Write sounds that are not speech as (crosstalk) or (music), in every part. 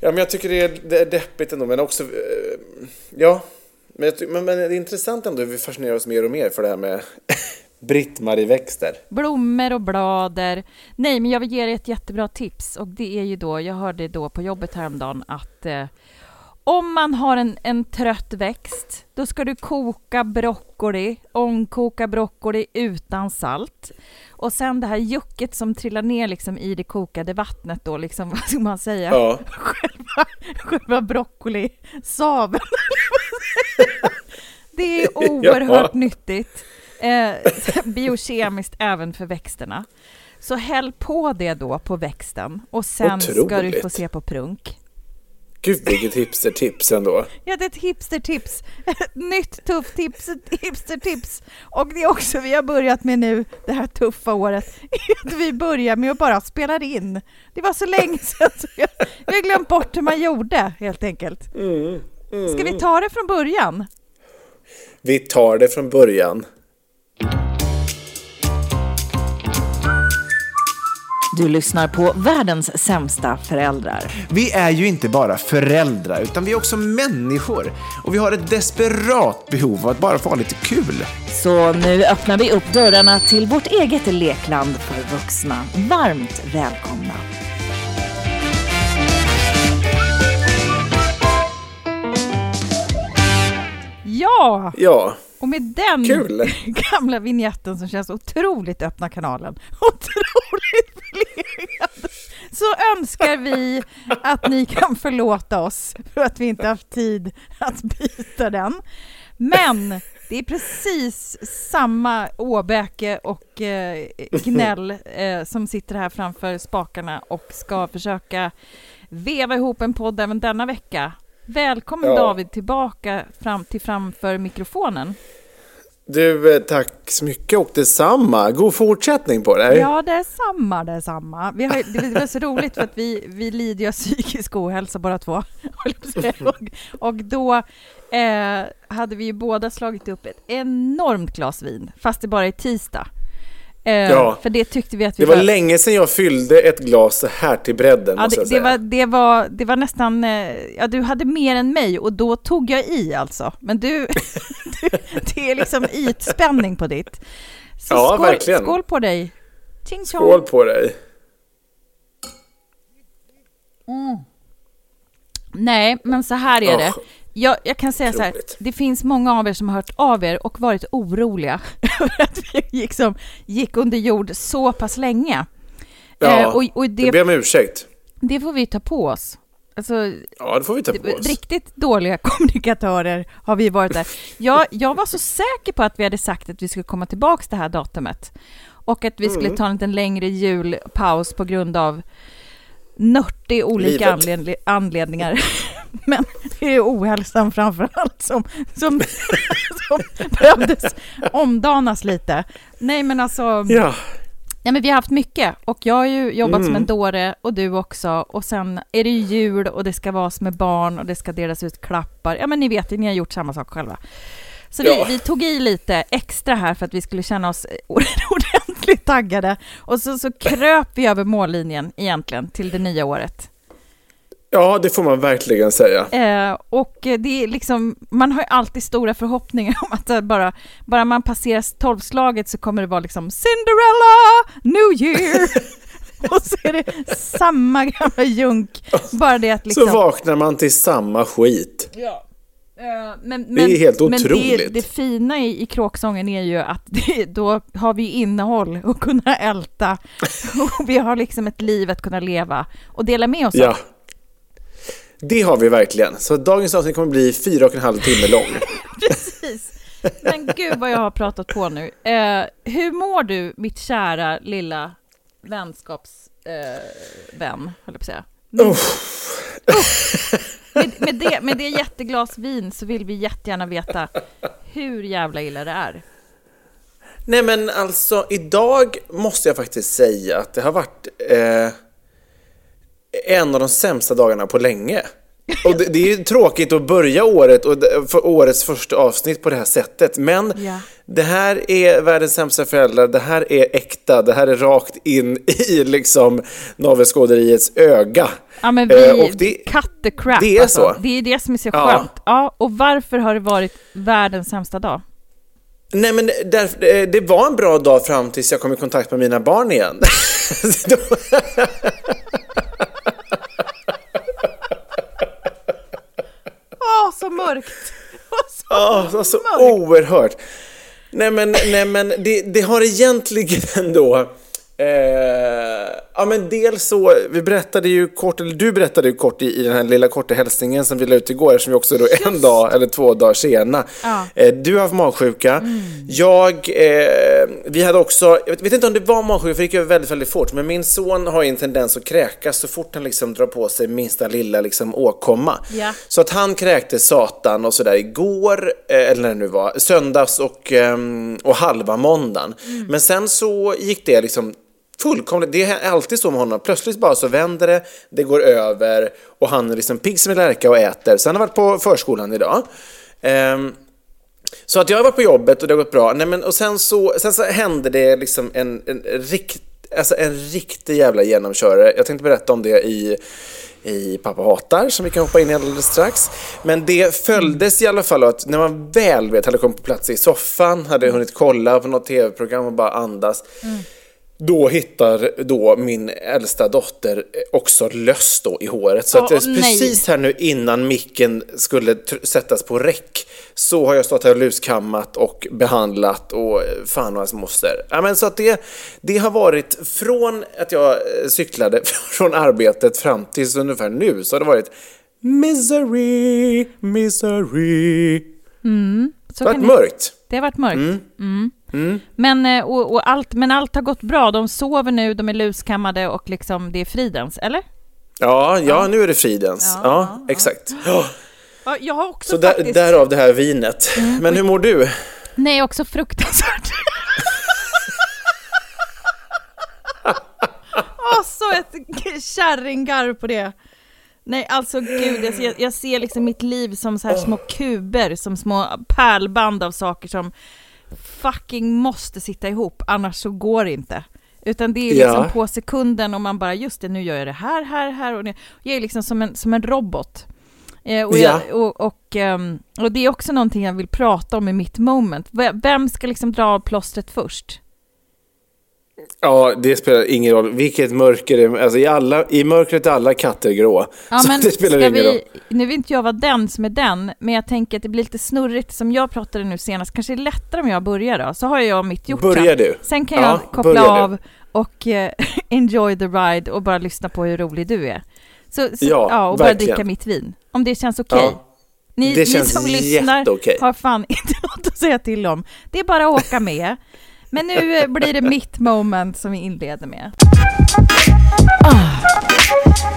Ja, men jag tycker det är, det är deppigt ändå, men också... Eh, ja, men, jag men, men det är intressant ändå hur vi fascinerar oss mer och mer för det här med (laughs) Britt-Marie Växter. Blommor och blader. Nej, men jag vill ge dig ett jättebra tips och det är ju då, jag hörde då på jobbet häromdagen att eh, om man har en, en trött växt, då ska du koka broccoli, ångkoka broccoli utan salt. Och sen det här jucket som trillar ner liksom i det kokade vattnet då, liksom, (laughs) vad ska man säga? Ja. Själva, själva broccolisaveln. (laughs) det är oerhört nyttigt. Eh, (laughs) biokemiskt även för växterna. Så häll på det då på växten och sen ska du Otroligt. få se på prunk. Gud, vilket hipstertips ändå. Ja, det är ett hipstertips. Ett (laughs) nytt tufft tips, hipstertips. Och det är också vi har börjat med nu, det här tuffa året, (laughs) att vi börjar med att bara spela in. Det var så länge sedan så jag, jag har glömt bort hur man gjorde, helt enkelt. Ska vi ta det från början? Vi tar det från början. Du lyssnar på världens sämsta föräldrar. Vi är ju inte bara föräldrar, utan vi är också människor. Och vi har ett desperat behov av att bara få ha lite kul. Så nu öppnar vi upp dörrarna till vårt eget lekland för vuxna. Varmt välkomna! Ja, Ja, och med den Kul. (laughs) gamla vignetten som känns otroligt öppna kanalen, (laughs) otroligt (laughs) så önskar vi att ni kan förlåta oss för att vi inte haft tid att byta den. Men det är precis samma åbäke och eh, gnäll eh, som sitter här framför spakarna och ska försöka veva ihop en podd även denna vecka. Välkommen Ja. David tillbaka fram till framför mikrofonen du, eh, tack så mycket och detsamma. God fortsättning på det. Ja, det är samma, det är samma. Vi har, det var så roligt för att vi, vi lider ju av psykisk ohälsa båda två. (laughs) och, och då eh, hade vi ju båda slagit upp ett enormt glas vin, fast det bara är tisdag. Eh, Ja. För det tyckte vi att vi Det var länge sedan jag fyllde ett glas så här till bredden, Ja, det, det, var, det, var, det var nästan... eh, Ja, du hade mer än mig och då tog jag i alltså. Men du, (laughs) du det är liksom ytspänning på ditt. Så Ja, skål, verkligen. skål på dig. Ching chong. Skål på dig. Nej, men så här är Åh, det. Jag, jag kan säga så här, det finns många av er som har hört av er och varit oroliga (laughs) över att vi gick, som, gick under jord så pass länge. Ja, Eh, och och Det det, ber om ursäkt. det får vi ta på oss. Alltså, Ja, det får vi ta på oss. riktigt dåliga (laughs) kommunikatörer har vi varit där. Jag, jag var så säker på att vi hade sagt att vi skulle komma tillbaka det här datumet. Och att vi skulle Mm. ta en liten längre julpaus på grund av 90 olika anled anledningar. (laughs) Men det är ohälsan framför allt som, som, (laughs) som behövdes omdanas lite. Nej men alltså, Ja, nej, men vi har haft mycket och jag har ju jobbat som Mm. en dåre och du också och sen är det ju jul och det ska vara med barn och det ska delas ut klappar. Ja men ni vet ju, ni har gjort samma sak själva. Så Ja. vi, vi tog i lite extra här för att vi skulle känna oss (laughs) ordentligt taggade och så, så kröp vi över mållinjen egentligen till det nya året. Ja, det får man verkligen säga. Eh, och det är liksom, man har ju alltid stora förhoppningar om att bara, bara man passerar tolvslaget så kommer det vara liksom Cinderella, New Year. (laughs) och så är det samma gamla junk. Bara det att liksom... Så vaknar man till samma skit. Ja. Eh, Men, Det är helt Men det, otroligt. det fina i, i kråksången är ju att (laughs) det, då har vi innehåll att kunna älta (laughs) och vi har liksom ett liv att kunna leva och dela med oss Ja. Det har vi verkligen. Så dagens avsnitt kommer bli fyra och en halv timme lång. (laughs) Precis. Men gud vad jag har pratat på nu. Eh, hur mår du, mitt kära lilla vänskapsvän, eh, höll jag på att säga. Med, med, det, med det jätteglas vin så vill vi jättegärna veta hur jävla illa det är. Nej men alltså idag måste jag faktiskt säga att det har varit eh, en av de sämsta dagarna på länge. Och det, det är ju tråkigt att börja året och för årets första avsnitt på det här sättet. Men Ja. det här är världens sämsta föräldrar, det här är äkta, det här är rakt in (laughs) i liksom navelskåderiets öga. Ja men vi, Eh, och det- cut the crap det är alltså. så. Det är det som är så Ja. skönt. Ja, och varför har det varit världens sämsta dag? Nej men därför, eh, det var en bra dag fram tills jag kom i kontakt med mina barn igen. (laughs) (laughs) Så mörkt! (laughs) så Ja, alltså oerhört. Nej men, nej, men det, det har egentligen ändå... Eh, ja men dels så, vi berättade ju kort, eller du berättade ju kort i, i den här lilla korta hälsningen som vi la ut igår, som vi också då en dag eller två dagar sena. Ja. Eh, du har haft magsjuka. Jag, eh, vi hade också, jag vet, vet inte om det var magsjuka för det gick över väldigt, väldigt fort, men min son har ju en tendens att kräkas så fort han liksom drar på sig minsta lilla liksom åkomma. Ja. Så att han kräkte satan och sådär igår, eh, eller när det nu var, söndags och, ehm, och halva måndagen. Men sen så gick det liksom fullkomligt, det är alltid så med honom, plötsligt bara så vänder det, det går över och han är liksom pigg som en lärka och äter. Så han har varit på förskolan idag. Um, så att jag har varit på jobbet och det har gått bra. Nej, men, och sen så, sen så hände det liksom en, en, rikt, alltså en riktig jävla genomkörare. Jag tänkte berätta om det i, i Pappa hatar som vi kan hoppa in i alldeles strax. Men det följdes i alla fall av att när man väl vet hade kommit på plats i soffan, hade hunnit kolla på något tv-program och bara andas. Mm. Då hittar då min äldsta dotter också löss då i håret. Så nej. precis här nu innan micken skulle sättas på räck så har jag stått här och luskammat och behandlat och eh, fan och hans moster. Ja, men så att det, det har varit från att jag eh, cyklade (laughs) från arbetet fram tills ungefär nu så har det varit misery, misery. Så Det har varit mörkt. Det har varit mörkt. Mm. Men, eh, och, och allt, men allt har gått bra. De sover nu, de är luskammade och liksom det är fridens, eller? Ja, ja, nu är det fridens. Ja, Ja, exakt. Ja. Ja, jag har också Så där, faktiskt... därav det här vinet. Men hur mår du? Nej, också fruktansvärt. (laughs) Åh, så ett kärringgarv på det. Nej, alltså gud, jag ser, jag ser liksom mitt liv som så här små kuber, som små pärlband av saker som fucking måste sitta ihop, annars så går det inte. Utan det är liksom Ja. på sekunden och man bara, just det, nu gör jag det här, här, här och det. Jag är liksom som en, som en robot. Eh, och, Ja. jag, och, och, ehm, och det är också någonting jag vill prata om i mitt moment. Vem ska liksom dra av plåstret först? Ja, det spelar ingen roll. Vilket mörker det är. Alltså i, alla, I mörkret är alla katter grå. Ja, (laughs) så det spelar ingen roll. vi, nu vill inte jag vara den som är den, men jag tänker att det blir lite snurrigt som jag pratade nu senast. Kanske det är lättare om jag börjar då, så har jag mitt gjort Börjar du? Sen kan Ja, jag koppla du. av och eh, (laughs) enjoy the ride och bara lyssna på hur rolig du är. Så, så, Ja, ja, och bara verkligen. dricka mitt vin. Om det känns okej. Ja. Ni, Det ni som lyssnar har fan (laughs) inte något att säga till om. Det är bara att åka med. Men nu eh, blir det mitt moment som vi inleder med. Ah,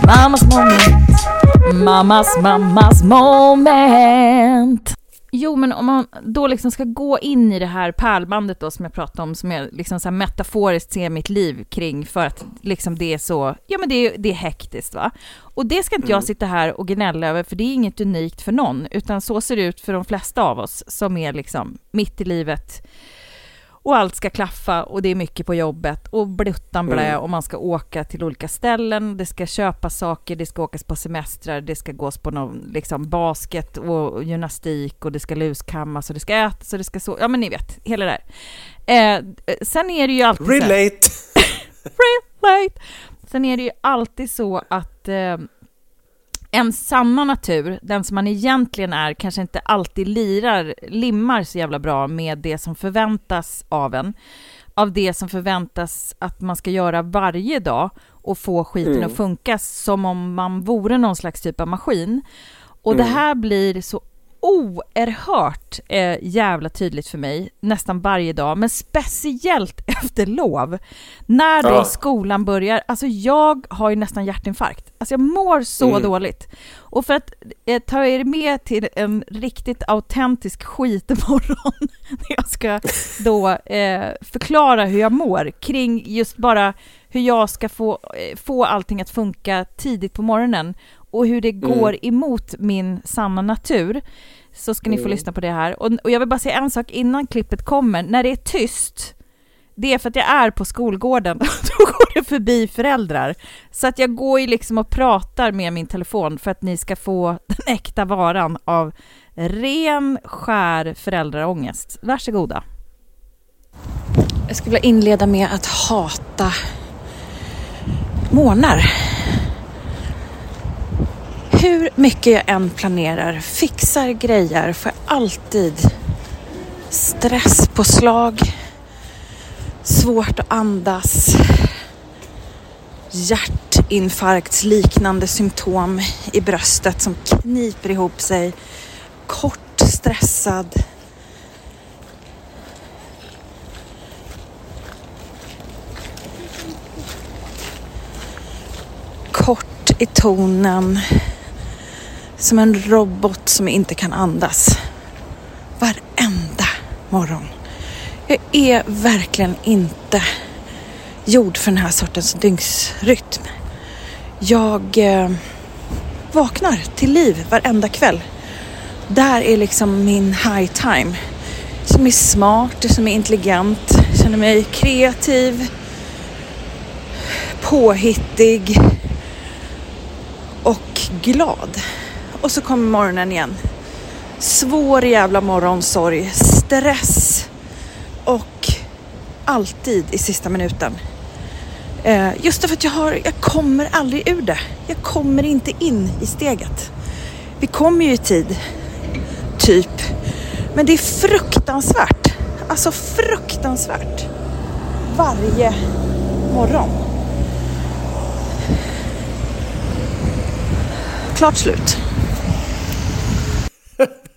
mammas moment. Mammas, mammas moment. Jo, men om man då liksom ska gå in i det här pärlbandet då som jag pratade om, som jag liksom så metaforiskt ser mitt liv kring för att liksom det är så, ja men det är, det är hektiskt va. Och det ska inte jag sitta här och gnälla över, för det är inget unikt för någon, utan så ser det ut för de flesta av oss som är liksom mitt i livet och allt ska klaffa och det är mycket på jobbet och bluttan blä och man ska åka till olika ställen, det ska köpas saker, det ska åkas på semestrar, det ska gås på någon liksom basket och gymnastik och det ska luskammas och det ska ätas och det ska så, ja men ni vet, hela det där. Eh, sen är det ju alltid Relate! (laughs) relate. Sen är det ju alltid så att eh, en sanna natur, den som man egentligen är, kanske inte alltid lirar, limmar så jävla bra med det som förväntas av en. Av det som förväntas att man ska göra varje dag och få skiten Mm. att funka som om man vore någon slags typ av maskin. Och det här blir så oerhört eh, jävla tydligt för mig nästan varje dag, men speciellt (laughs) efter lov. När då Ja. skolan börjar, alltså jag har ju nästan hjärtinfarkt. Alltså jag mår så Mm. dåligt. Och för att eh, ta er med till en riktigt autentisk skitmorgon, (laughs) när jag ska då eh, förklara hur jag mår kring just bara hur jag ska få, eh, få allting att funka tidigt på morgonen och hur det Mm. går emot min sanna natur så ska ni få Mm. lyssna på det här. Och, och jag vill bara säga en sak innan klippet kommer. När det är tyst, det är för att jag är på skolgården. (laughs) Då går det förbi föräldrar. Så att jag går ju liksom och pratar med min telefon för att ni ska få (laughs) den äkta varan av ren, skär föräldraångest. Varsågoda. Jag skulle vilja inleda med att hata månar. Hur mycket jag än planerar, fixar grejer, får jag alltid stresspåslag, svårt att andas, hjärtinfarktsliknande symptom i bröstet som kniper ihop sig, kort stressad, kort i tonen. Som en robot som inte kan andas. Varenda morgon. Jag är verkligen inte gjord för den här sortens dygnsrytm. Jag eh, vaknar till liv varenda kväll. Där är liksom min high time. Som är smart, som är intelligent, känner mig kreativ, påhittig och glad. Och så kommer morgonen igen. Svår jävla morgonsorg, stress och alltid i sista minuten. Eh, just därför att jag, har, jag kommer aldrig ur det. Jag kommer inte in i steget. Vi kommer ju i tid, typ. Men det är fruktansvärt. Alltså fruktansvärt. Varje morgon. Klart slut.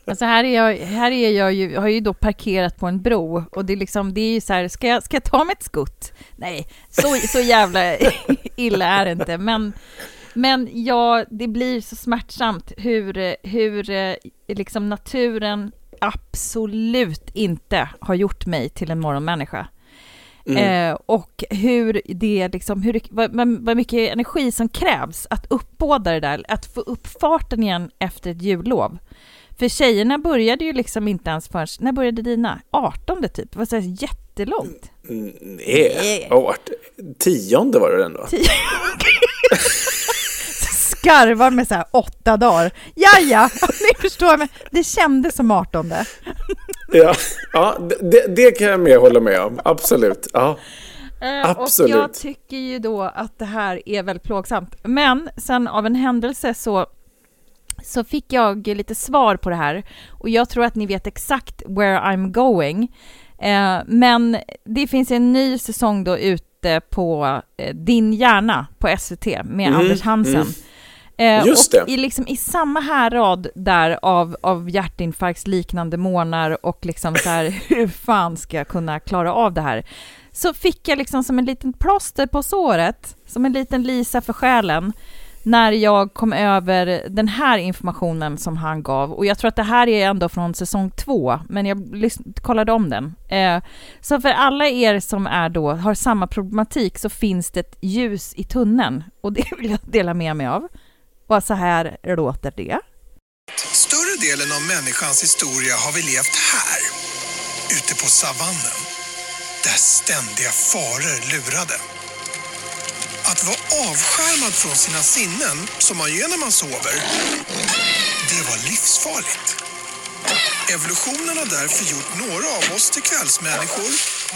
Alltså här är jag, här är jag ju, har ju då parkerat på en bro och det är liksom, det är ju så här, ska jag, ska jag ta mig ett skutt? Nej, så, så jävla (laughs) illa är det inte, men, men ja, det blir så smärtsamt hur, hur eh, liksom naturen absolut inte har gjort mig till en morgonmänniska. Eh, och hur det liksom, hur, vad vad mycket energi som krävs att uppbåda det där, att få upp farten igen efter ett jullov. För tjejerna började ju liksom inte ens förrän, när började dina? 18 typ, det var så här jättelångt. Nej, art. Tionde var det den då. (laughs) Skarvar med så här åtta dagar. Ja, ja, (laughs) ni förstår, men det kändes som 18. (laughs) Ja, ja det, det kan jag med hålla med om. Absolut. Ja. Eh, Absolut. Och jag tycker ju då att det här är väldigt plågsamt. Men sen av en händelse så, så fick jag lite svar på det här. Och jag tror att ni vet exakt where I'm going. Eh, men det finns en ny säsong då ute på eh, Din hjärna på SVT med Mm, Anders Hansen. mm. Eh, Just och det. I, liksom, I samma härad där av, av hjärtinfarktsliknande månar och liksom så här, (laughs) hur fan ska jag kunna klara av det här? Så fick jag liksom som en liten plåster på såret, som en liten Lisa för själen, när jag kom över den här informationen som han gav. Och jag tror att det här är ändå från säsong två, men jag kollade om den. Eh, så för alla er som är då, har samma problematik så finns det ett ljus i tunneln. Och det vill jag dela med mig av. Och så här låter det. Större delen av människans historia har vi levt här, ute på savannen, där ständiga faror lurade. Att vara avskärmad från sina sinnen, som man ju är när man sover, det var livsfarligt. Evolutionen har därför gjort några av oss till kvällsmänniskor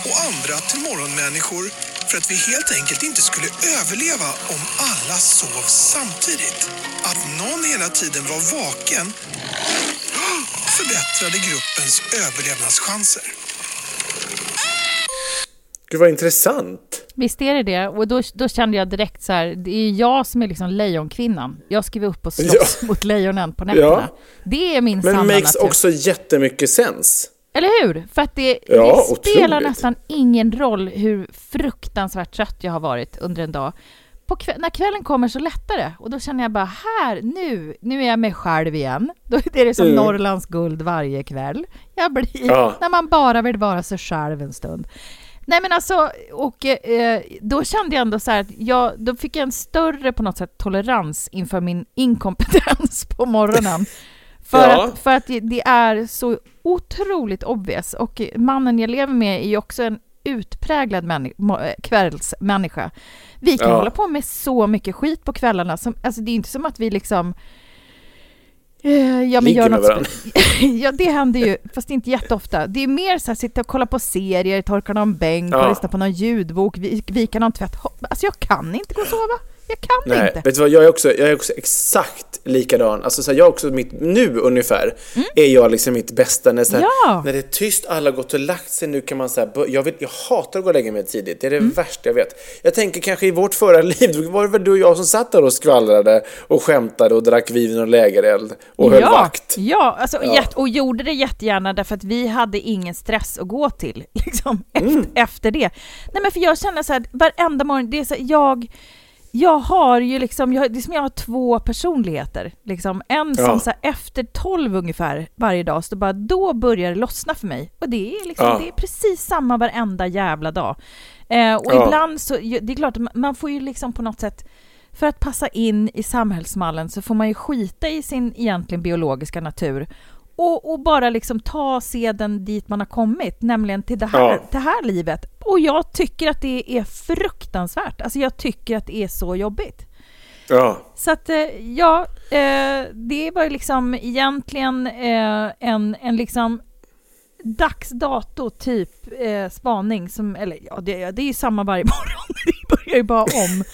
och andra till morgonmänniskor för att vi helt enkelt inte skulle överleva om alla sov samtidigt. Att någon hela tiden var vaken förbättrade gruppens överlevnadschanser. Gud vad intressant. Visst är det det? Och då, då kände jag direkt så här, det är jag som är liksom lejonkvinnan. Jag vara upp och slåss (laughs) mot lejonen på nätterna. Ja. Det är min Men sanna makes natur. också jättemycket sens. Eller hur? För att det, Ja, det spelar otroligt. nästan ingen roll hur fruktansvärt trött jag har varit under en dag. På kväll, när kvällen kommer så lättar det och då känner jag bara här, nu, nu är jag mig själv igen. Då är det som Mm. Norrlands guld varje kväll. Jag blir, Ja. när man bara vill vara sig själv en stund. Nej men alltså, och eh, då kände jag ändå så här att jag, då fick jag en större på något sätt tolerans inför min inkompetens på morgonen. (laughs) För, Ja. att, för att det, är så otroligt obvious och mannen jag lever med är ju också en utpräglad eh, kvällsmänniska. Vi kan Ja. hålla på med så mycket skit på kvällarna, som, alltså det är inte som att vi liksom ja, men gör något (laughs) ja, det händer ju, fast inte jätteofta. Det är mer så här, sitta och kolla på serier, torka någon bänk och Ja. lyssna på någon ljudbok, vi- vika någon tvätt. Alltså jag kan inte gå och sova. Jag kan Nej, inte. vet du vad, jag är också, jag är också exakt likadan. Alltså så här, jag är också mitt, nu ungefär, är jag liksom mitt bästa. När, så här, Mm. Ja. när det är tyst, alla har gått och lagt sig, nu kan man säga, jag, vill, jag hatar att gå och lägga mig tidigt. Det är det Mm. värsta jag vet. Jag tänker kanske i vårt förra liv, då var det väl du och jag som satt där och skvallrade och skämtade och drack vin och lägereld och höll ja, vakt. Ja, alltså, Ja. och gjorde det jättegärna därför att vi hade ingen stress att gå till (laughs) liksom, Mm. efter, efter det. Nej men för jag känner så här, varenda morgon, det är så här, jag jag har ju liksom, jag, det är som jag har två personligheter. Liksom. En som Ja. så här, efter tolv ungefär varje dag, så bara, då börjar det lossna för mig. Och det är, liksom, Ja. det är precis samma varenda jävla dag. Eh, och Ja. ibland så, det är klart, man får ju liksom på något sätt för att passa in i samhällsmallen så får man ju skita i sin egentligen biologiska natur och, och bara liksom ta seden dit man har kommit, nämligen till det här, Ja. det här livet. Och jag tycker att det är fruktansvärt. Alltså jag tycker att det är så jobbigt. Ja. Så att eh, ja, eh, det var ju liksom egentligen eh, en, en liksom dags dato typ spaning som, eller ja, det, det är ju samma varje (laughs) morgon. Det börjar ju bara om.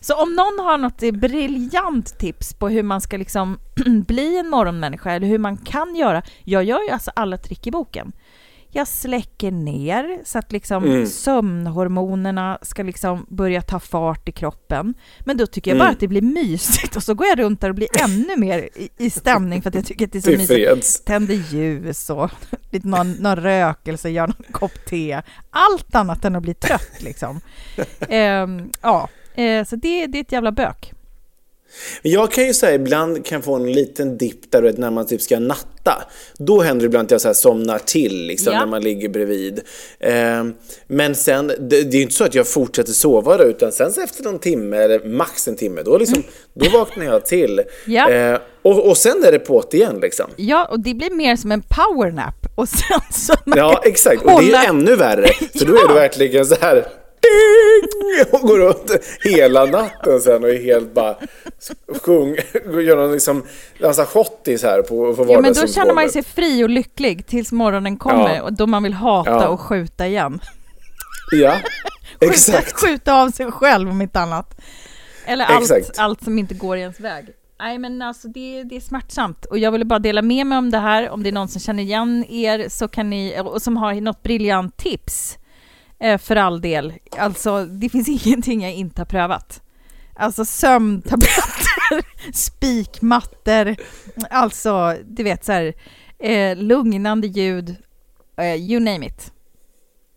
Så om någon har något briljant tips på hur man ska liksom (clears throat) bli en morgonmänniska eller hur man kan göra. Jag gör ju alltså alla trick i boken. Jag släcker ner så att liksom Mm. sömnhormonerna ska liksom börja ta fart i kroppen. Men då tycker jag Mm. bara att det blir mysigt och så går jag runt där och blir ännu mer i, i stämning för att jag tycker att det är så mysigt. Tänder ljus och (laughs) lite någon, någon rökelse, gör någon kopp te. Allt annat än att bli trött liksom. (laughs) Ehm, ja, eh, så det, det är ett jävla bök. Jag kan ju säga ibland kan jag få en liten dipp där när man typ ska natta. Då händer det ibland att jag så här somnar till liksom, Ja. när man ligger bredvid. Ehm, men sen, det, det är ju inte så att jag fortsätter sova då, utan sen efter någon timme, eller max en timme, då, liksom, då vaknar jag till. Ja. Ehm, och, och sen är det på igen liksom. Ja, och det blir mer som en powernap och sen så... Ja, (laughs) exakt. Och det är ju ännu värre. För då är det verkligen så här ding, och går runt hela natten sen och är helt bara sjung, gör någon liksom, dansar schottis här på, på Ja, men då känner man sig fri och lycklig tills morgonen kommer Ja. och då man vill hata Ja. och skjuta igen. Ja, (laughs) Skjuta, exakt. skjuta av sig själv om inte annat. Eller allt, Exakt. allt som inte går i ens väg. Nej men alltså det, det är smärtsamt och jag ville bara dela med mig om det här. Om det är någon som känner igen er så kan ni, och som har något briljant tips Eh, för all del. Alltså det finns (laughs) ingenting jag inte har prövat. Alltså sömntabletter, (laughs) spikmattor, alltså du vet så här eh, lugnande ljud, eh, you name it.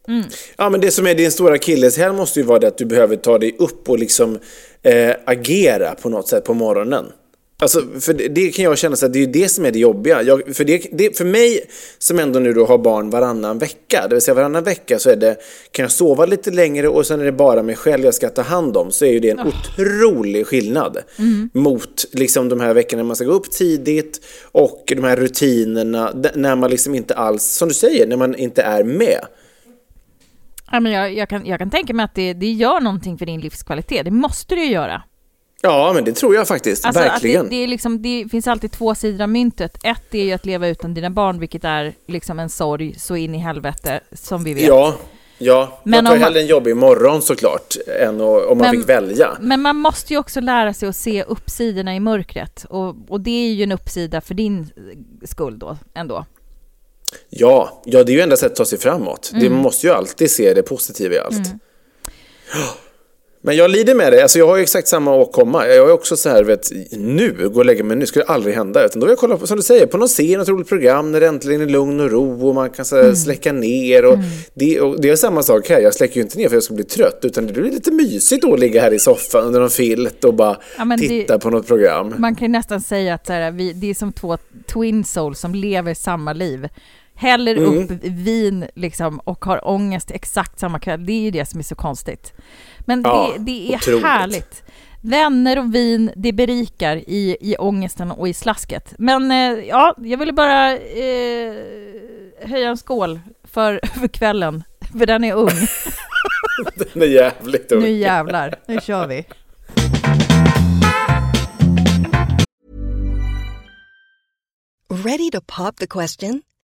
Mm. Ja, men det som är din stora akilleshäl måste ju vara det att du behöver ta dig upp och liksom eh, agera på något sätt på morgonen. Alltså, för det, det kan jag känna så att det är ju det som är det jobbiga. Jag, för, det, det, för mig som ändå nu då har barn varannan vecka, det vill säga varannan vecka så är det, kan jag sova lite längre och sen är det bara mig själv jag ska ta hand om, så är ju det en otrolig skillnad mot liksom de här veckorna när man ska gå upp tidigt och de här rutinerna när man liksom inte alls, som du säger, när man inte är med. Ja, men jag, jag, kan, jag kan tänka mig att det, det gör någonting för din livskvalitet. Det måste det ju göra. Ja, men det tror jag faktiskt. Alltså Verkligen. Det, det, liksom, det finns alltid två sidor av myntet. Ett är ju att leva utan dina barn, vilket är liksom en sorg så in i helvete, som vi vet. Ja, Ja, Men jag tar hellre en jobbig morgon såklart, än om man Men- fick välja. Men man måste ju också lära sig att se uppsidorna i mörkret. Och, och det är ju en uppsida för din skull då, ändå. Ja, ja, det är ju enda sättet att ta sig framåt. Det, Mm. man måste ju alltid se det positiva i allt. Men jag lider med det. Alltså jag har ju exakt samma åkomma. Jag är också så här, vet, nu, gå och lägga mig nu, skulle aldrig hända. Utan då vill jag kolla på, som du säger, på någon serie, något roligt program när det äntligen är lugn och ro och man kan så här, Mm. släcka ner. Och, det, och det är samma sak här, jag släcker ju inte ner för jag ska bli trött. Utan det blir lite mysigt då att ligga här i soffan under någon filt och bara Ja, men det- titta på något program. Man kan ju nästan säga att så här, vi, det är som två twin souls som lever samma liv. Häller Mm. upp vin liksom, och har ångest exakt samma kväll. Det är ju det som är så konstigt. Men Ja, det, det är otroligt. härligt. Vänner och vin, det berikar i, i ångesten och i slasket. Men eh, ja, jag ville bara eh, höja en skål för, (laughs) för kvällen. För den är ung. (laughs) Den är jävligt ung. Nu jävlar, nu kör vi. Ready to pop the question?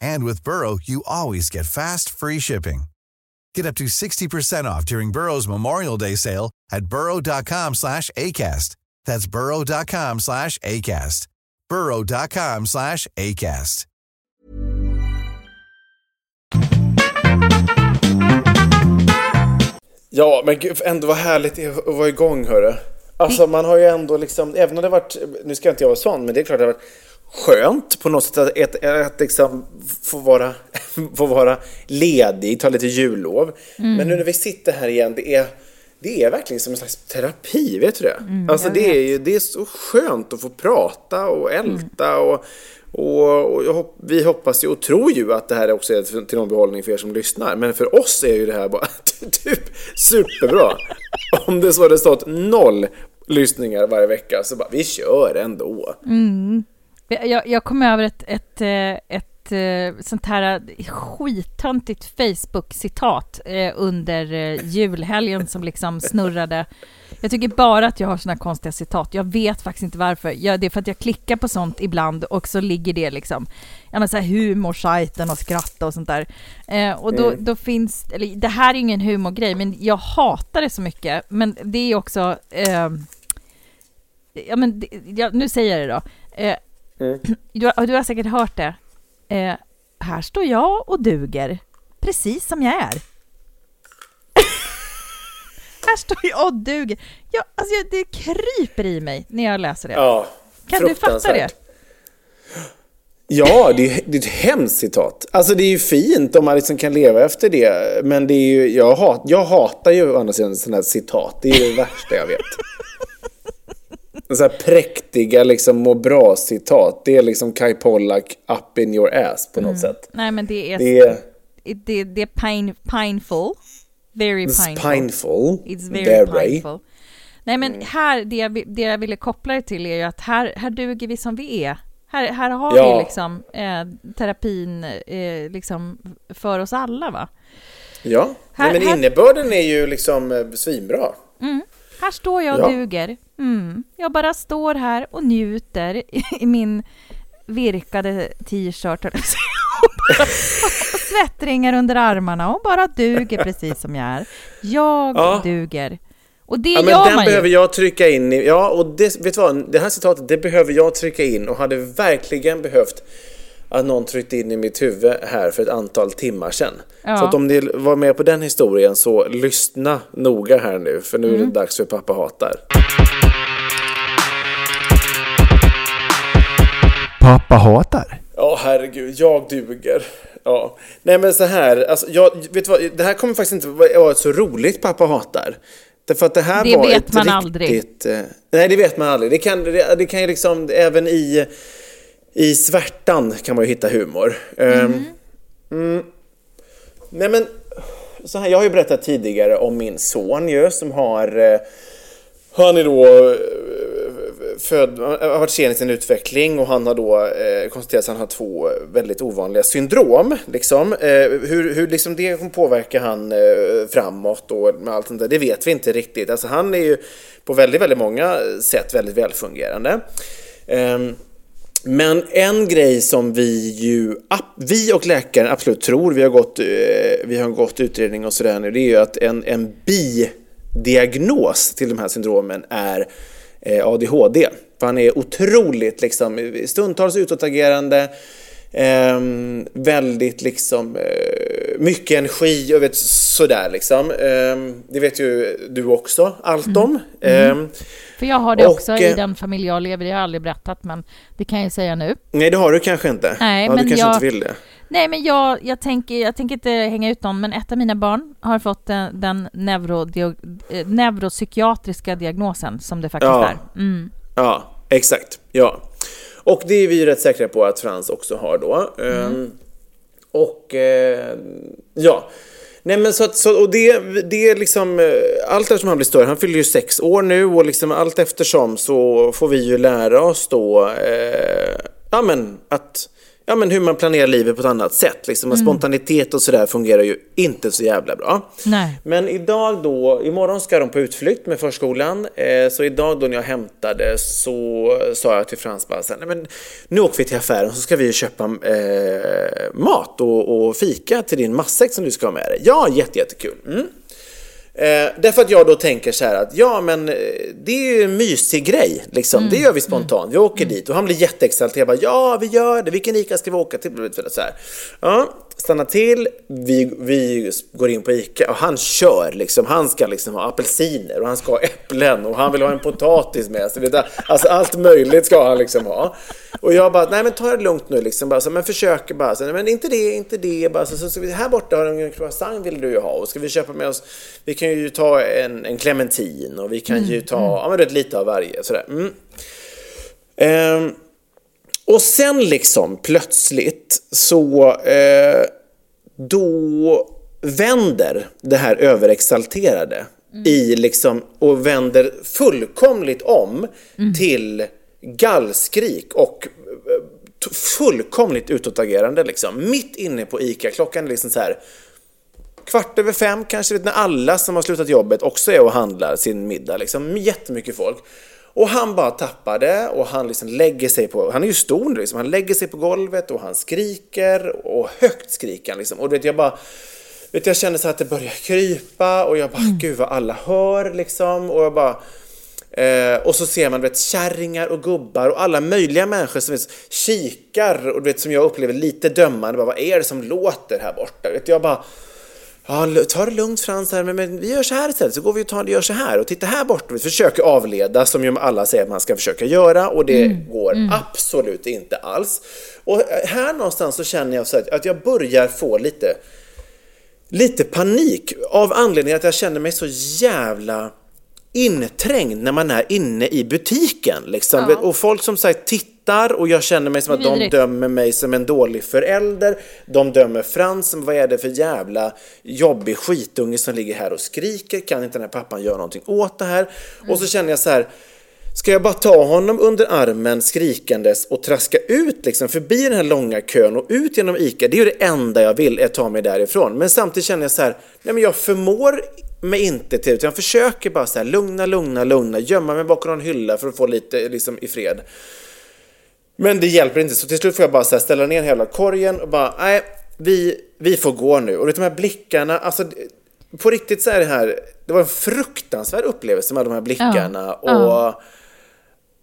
And with Burrow, you always get fast, free shipping. Get up to 60% off during Burrow's Memorial Day sale at burrow.com slash ACAST. That's burrow.com slash ACAST. burrow.com slash ACAST. Ja, men gud, ändå vad härligt att vara igång, hörru. Alltså, man har ju ändå liksom, även om det varit, nu ska inte jag vara sån, men det är klart det har varit skönt på något sätt att, att, att liksom få vara, (laughs) få vara ledig, ta lite jullov. Men nu när vi sitter här igen, det är, det är verkligen som en slags terapi, vet du det? alltså det är ju, det är så skönt att få prata och älta och, och, och jag hopp, vi hoppas ju och tror ju att det här också är till till någon behållning för er som lyssnar. Men för oss är ju det här bara (laughs) typ superbra. Om det så hade stått noll lyssningar varje vecka så bara, vi kör ändå. Jag, jag kom över ett, ett, eh, ett, eh, sånt här skittöntigt Facebook-citat eh, under julhelgen som liksom snurrade. Jag tycker bara att jag har såna konstiga citat. Jag vet faktiskt inte varför. Jag, det är för att jag klickar på sånt ibland och så ligger det liksom, ja men så här humorsajten och skratta och sånt där. Eh, och då, då finns, eller det här är ingen humorgrej, men jag hatar det så mycket. Men det är också, eh, ja men, det- ja, nu säger jag det då. Eh, du, har- du har säkert hört det. Eh, här står jag och duger, precis som jag är. (laughs) här står jag och duger. Alltså, jag- det kryper i mig när jag läser det. Ja, kan du fatta det? Ja, det är, det är ett hemskt citat. Alltså det är ju fint om man liksom kan leva efter det. Men det är ju, jag, hat, jag hatar ju å andra sidan sådana här citat. Det är det värsta jag vet. Så här präktiga liksom må bra-citat. Det är liksom Kai Pollak up in your ass på något sätt. Nej, men det är, Det är, det, det är pain, painful. Very It's painful. painful. It's very Very. painful. Nej men här, det jag, det jag ville koppla det till är ju att här, här duger vi som vi är. Här, här har Ja. vi liksom eh, terapin eh, liksom för oss alla va. Ja, Här- Nej, men här- innebörden är ju liksom eh, svinbra. Mm. Här står jag och Ja. duger. Mm. Jag bara står här och njuter i, min virkade t-shirt (laughs) och svettringar under armarna och bara duger precis som jag är. Jag Ja. duger. Och det Ja, men gör den man behöver ju. jag trycka in i. Ja, och det, vet du vad? Det här citatet, det behöver jag trycka in och hade verkligen behövt att någon tryckte in i mitt huvud här för ett antal timmar sedan. Ja. Så att om ni var med på den historien så lyssna noga här nu, för nu är Mm. det dags för Pappa hatar. Pappa hatar. Ja, herregud, jag duger. Ja. Nej, men så här, alltså, jag, vet du vad, det här kommer faktiskt inte vara ett så roligt Pappa hatar. Därför att det här Det var vet ett man riktigt, eh, nej, det vet man aldrig. Det kan, det, det kan ju liksom, även i, i svärtan kan man ju hitta humor. Ehm, mm. Nej, men så här, jag har ju berättat tidigare om min son ju, som har eh, han är då eh, född, har varit sen i sin utveckling och han har då eh, konstaterat att han har två väldigt ovanliga syndrom. Liksom. Eh, hur, hur liksom det kommer påverka han eh, framåt och med allt sånt där, det vet vi inte riktigt. Alltså han är ju på väldigt, väldigt många sätt väldigt välfungerande. Men en grej som vi ju, vi och läkaren absolut tror, vi har gått, eh, vi har gått utredning och sådär nu, det är ju att en, en bidiagnos till de här syndromen är eh, ADHD. För han är otroligt liksom, stundtals utåtagerande, ehm, väldigt liksom, eh, mycket energi och vet, sådär liksom. Ehm, det vet ju du också allt om. Ehm, För jag har det och, också i eh, den familj jag lever i. Det har jag aldrig berättat, men det kan jag säga nu. Nej, det har du kanske inte. Nej, ja, men du kanske jag- inte vill det. Nej, men jag, jag, tänker, jag tänker inte hänga ut någon, men ett av mina barn har fått den, den neurodio- eh, neuropsykiatriska diagnosen, som det faktiskt Ja. är. Mm. Ja, exakt. Ja. Och det är vi rätt säkra på att Frans också har då. Ehm, och eh, ja. Nej men så att, så, och det, det är liksom, eh, allt eftersom han blir större, han fyller ju sex år nu och liksom allt eftersom så får vi ju lära oss då, eh, ja men att, ja men hur man planerar livet på ett annat sätt liksom. Och Spontanitet och sådär fungerar ju inte så jävla bra. Nej. Men idag då, imorgon ska de på utflykt med förskolan. Eh, så idag då när jag hämtade så sa jag till Frans bara Nej, men nu åker vi till affären så ska vi köpa eh, mat och, och fika till din matsäck som du ska ha med dig. Ja, jätte, jättekul. Mm. Eh, därför att jag då tänker så här att ja men eh, det är ju en mysig grej liksom. Det gör vi spontant. Vi åker dit och han blir jätteexalterad. Jag bara, ja vi gör det. Vilken Ica ska vi åka till? Så här. Ja, stanna till. Vi, vi går in på Ica och han kör liksom. Han ska liksom ha apelsiner och han ska ha äpplen och han vill ha en potatis med sig. Du, Alltså allt möjligt ska han liksom ha. Och jag bara, nej men ta det lugnt nu liksom. Bara, så, men försök bara. Så, nej, men inte det, inte det. Bara, så, så, så, här borta har de en croissant vill du ju ha. Och ska vi köpa med oss, vi kan ju ta en, en clementin och vi kan ju ta, ja men du vet, lite av varje. Sådär. Mm. Ehm, och sen liksom plötsligt så eh, då vänder det här överexalterade i liksom och vänder fullkomligt om till gallskrik och eh, fullkomligt utåtagerande liksom. Mitt inne på ICA, klockan är liksom så här kvart över fem kanske, när alla som har slutat jobbet också är och handlar sin middag. Liksom. Jättemycket folk. Och han bara tappade och han liksom lägger sig på, han är ju stor nu liksom, han lägger sig på golvet och han skriker och högt skriker han liksom. Och du vet, jag bara, vet, jag känner så att det börjar krypa och jag bara, gud vad alla hör liksom. Och jag bara, Eh, och så ser man vet, kärringar och gubbar och alla möjliga människor som vet, kikar och du vet, som jag upplever lite dömande. Bara, vad är det som låter här borta? Vet, jag bara, ja, ta det lugnt Frans, här, men, men vi gör så här istället. Så går vi och tar, gör så här och titta här borta. Vi försöker avleda som ju alla säger att man ska försöka göra och det går absolut inte alls. Och eh, här någonstans så känner jag så att, att jag börjar få lite lite panik av anledningen att jag känner mig så jävla inträngd när man är inne i butiken. Liksom. Och folk som sagt tittar tittar och jag känner mig som att de dömer mig som en dålig förälder. De dömer Frans som vad är det för jävla jobbig skitunge som ligger här och skriker. Kan inte den här pappan göra någonting åt det här? Och så känner jag så här. Ska jag bara ta honom under armen skrikandes och traska ut liksom förbi den här långa kön och ut genom ICA? Det är ju det enda jag vill, är att ta mig därifrån. Men samtidigt känner jag så här, nej men jag förmår mig inte till utan jag försöker bara så här lugna, lugna, lugna, gömma mig bakom någon hylla för att få lite liksom i fred. Men det hjälper inte, så till slut får jag bara så här ställa ner hela korgen och bara, nej, vi, vi får gå nu. Och de här blickarna, alltså på riktigt så är det här, det var en fruktansvärd upplevelse med de här blickarna. och ja.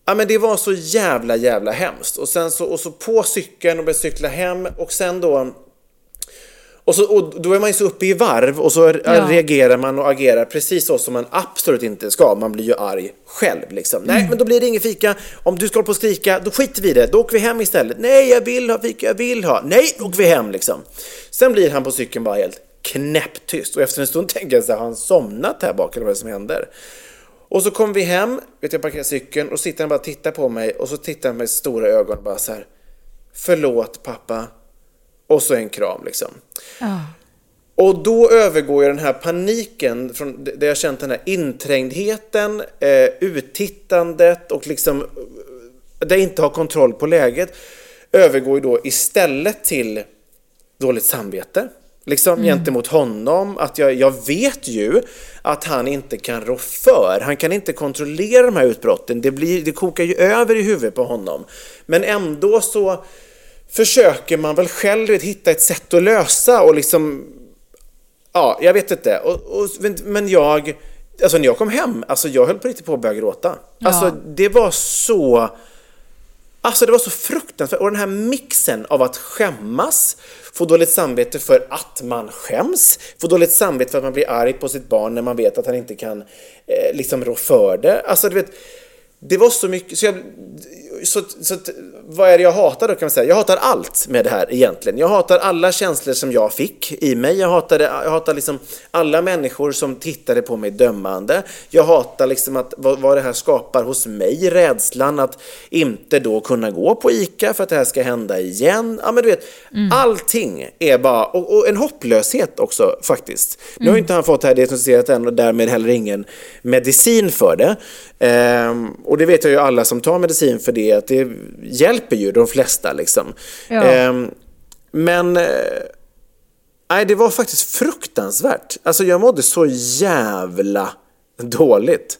Ja men det var så jävla jävla hemskt. Och sen så, och så på cykeln och började cykla hem och sen då och, så, och då är man ju så uppe i varv och så Ja. reagerar man och agerar precis så som man absolut inte ska. Man blir ju arg själv liksom. Nej, men då blir det ingen fika. Om du ska hålla på och skrika, då skiter vi i det. Då åker vi hem istället. Nej, jag vill ha fika, jag vill ha. Nej, då åker vi hem liksom. Sen blir han på cykeln bara helt knäpptyst. Och efter en stund (laughs) tänker jag så här, har han somnat här bak eller vad är det som händer? Och så kommer vi hem, vet jag parkerar cykeln och sitter han bara och tittar på mig och så tittar han med stora ögon och bara så här. Förlåt pappa. Och så en kram liksom. Och då övergår jag den här paniken, från där jag känt den här inträngdheten, eh, uttittandet och liksom eh, där jag inte har kontroll på läget, övergår ju då istället till dåligt samvete. Liksom gentemot honom, att jag, jag vet ju att han inte kan rå för. Han kan inte kontrollera de här utbrotten. Det, blir, det kokar ju över i huvudet på honom. Men ändå så försöker man väl själv vet, hitta ett sätt att lösa och liksom Ja, jag vet inte. Och, och, men- jag, alltså när jag kom hem, alltså jag höll på riktigt på att börja gråta. Alltså det var så, alltså det var så fruktansvärt. Och den här mixen av att skämmas, få dåligt samvete för att man skäms, få dåligt samvete för att man blir arg på sitt barn när man vet att han inte kan eh, liksom rå för det. Alltså du vet, det var så mycket, så, jag, så, så vad är det jag hatar då kan man säga? Jag hatar allt med det här egentligen. Jag hatar alla känslor som jag fick i mig. Jag hatar, det, jag hatar liksom alla människor som tittade på mig dömande. Jag hatar liksom att, vad, vad det här skapar hos mig, rädslan att inte då kunna gå på ICA för att det här ska hända igen. Ja men du vet, allting är bara, och, och en hopplöshet också faktiskt. Nu har ju inte han fått det här diagnostiserat än och därmed heller ingen medicin för det. Ehm, och det vet jag ju alla som tar medicin för det, att det hjälper ju de flesta liksom. Ja. Ehm, men eh, nej, det var faktiskt fruktansvärt. Alltså jag mådde så jävla dåligt.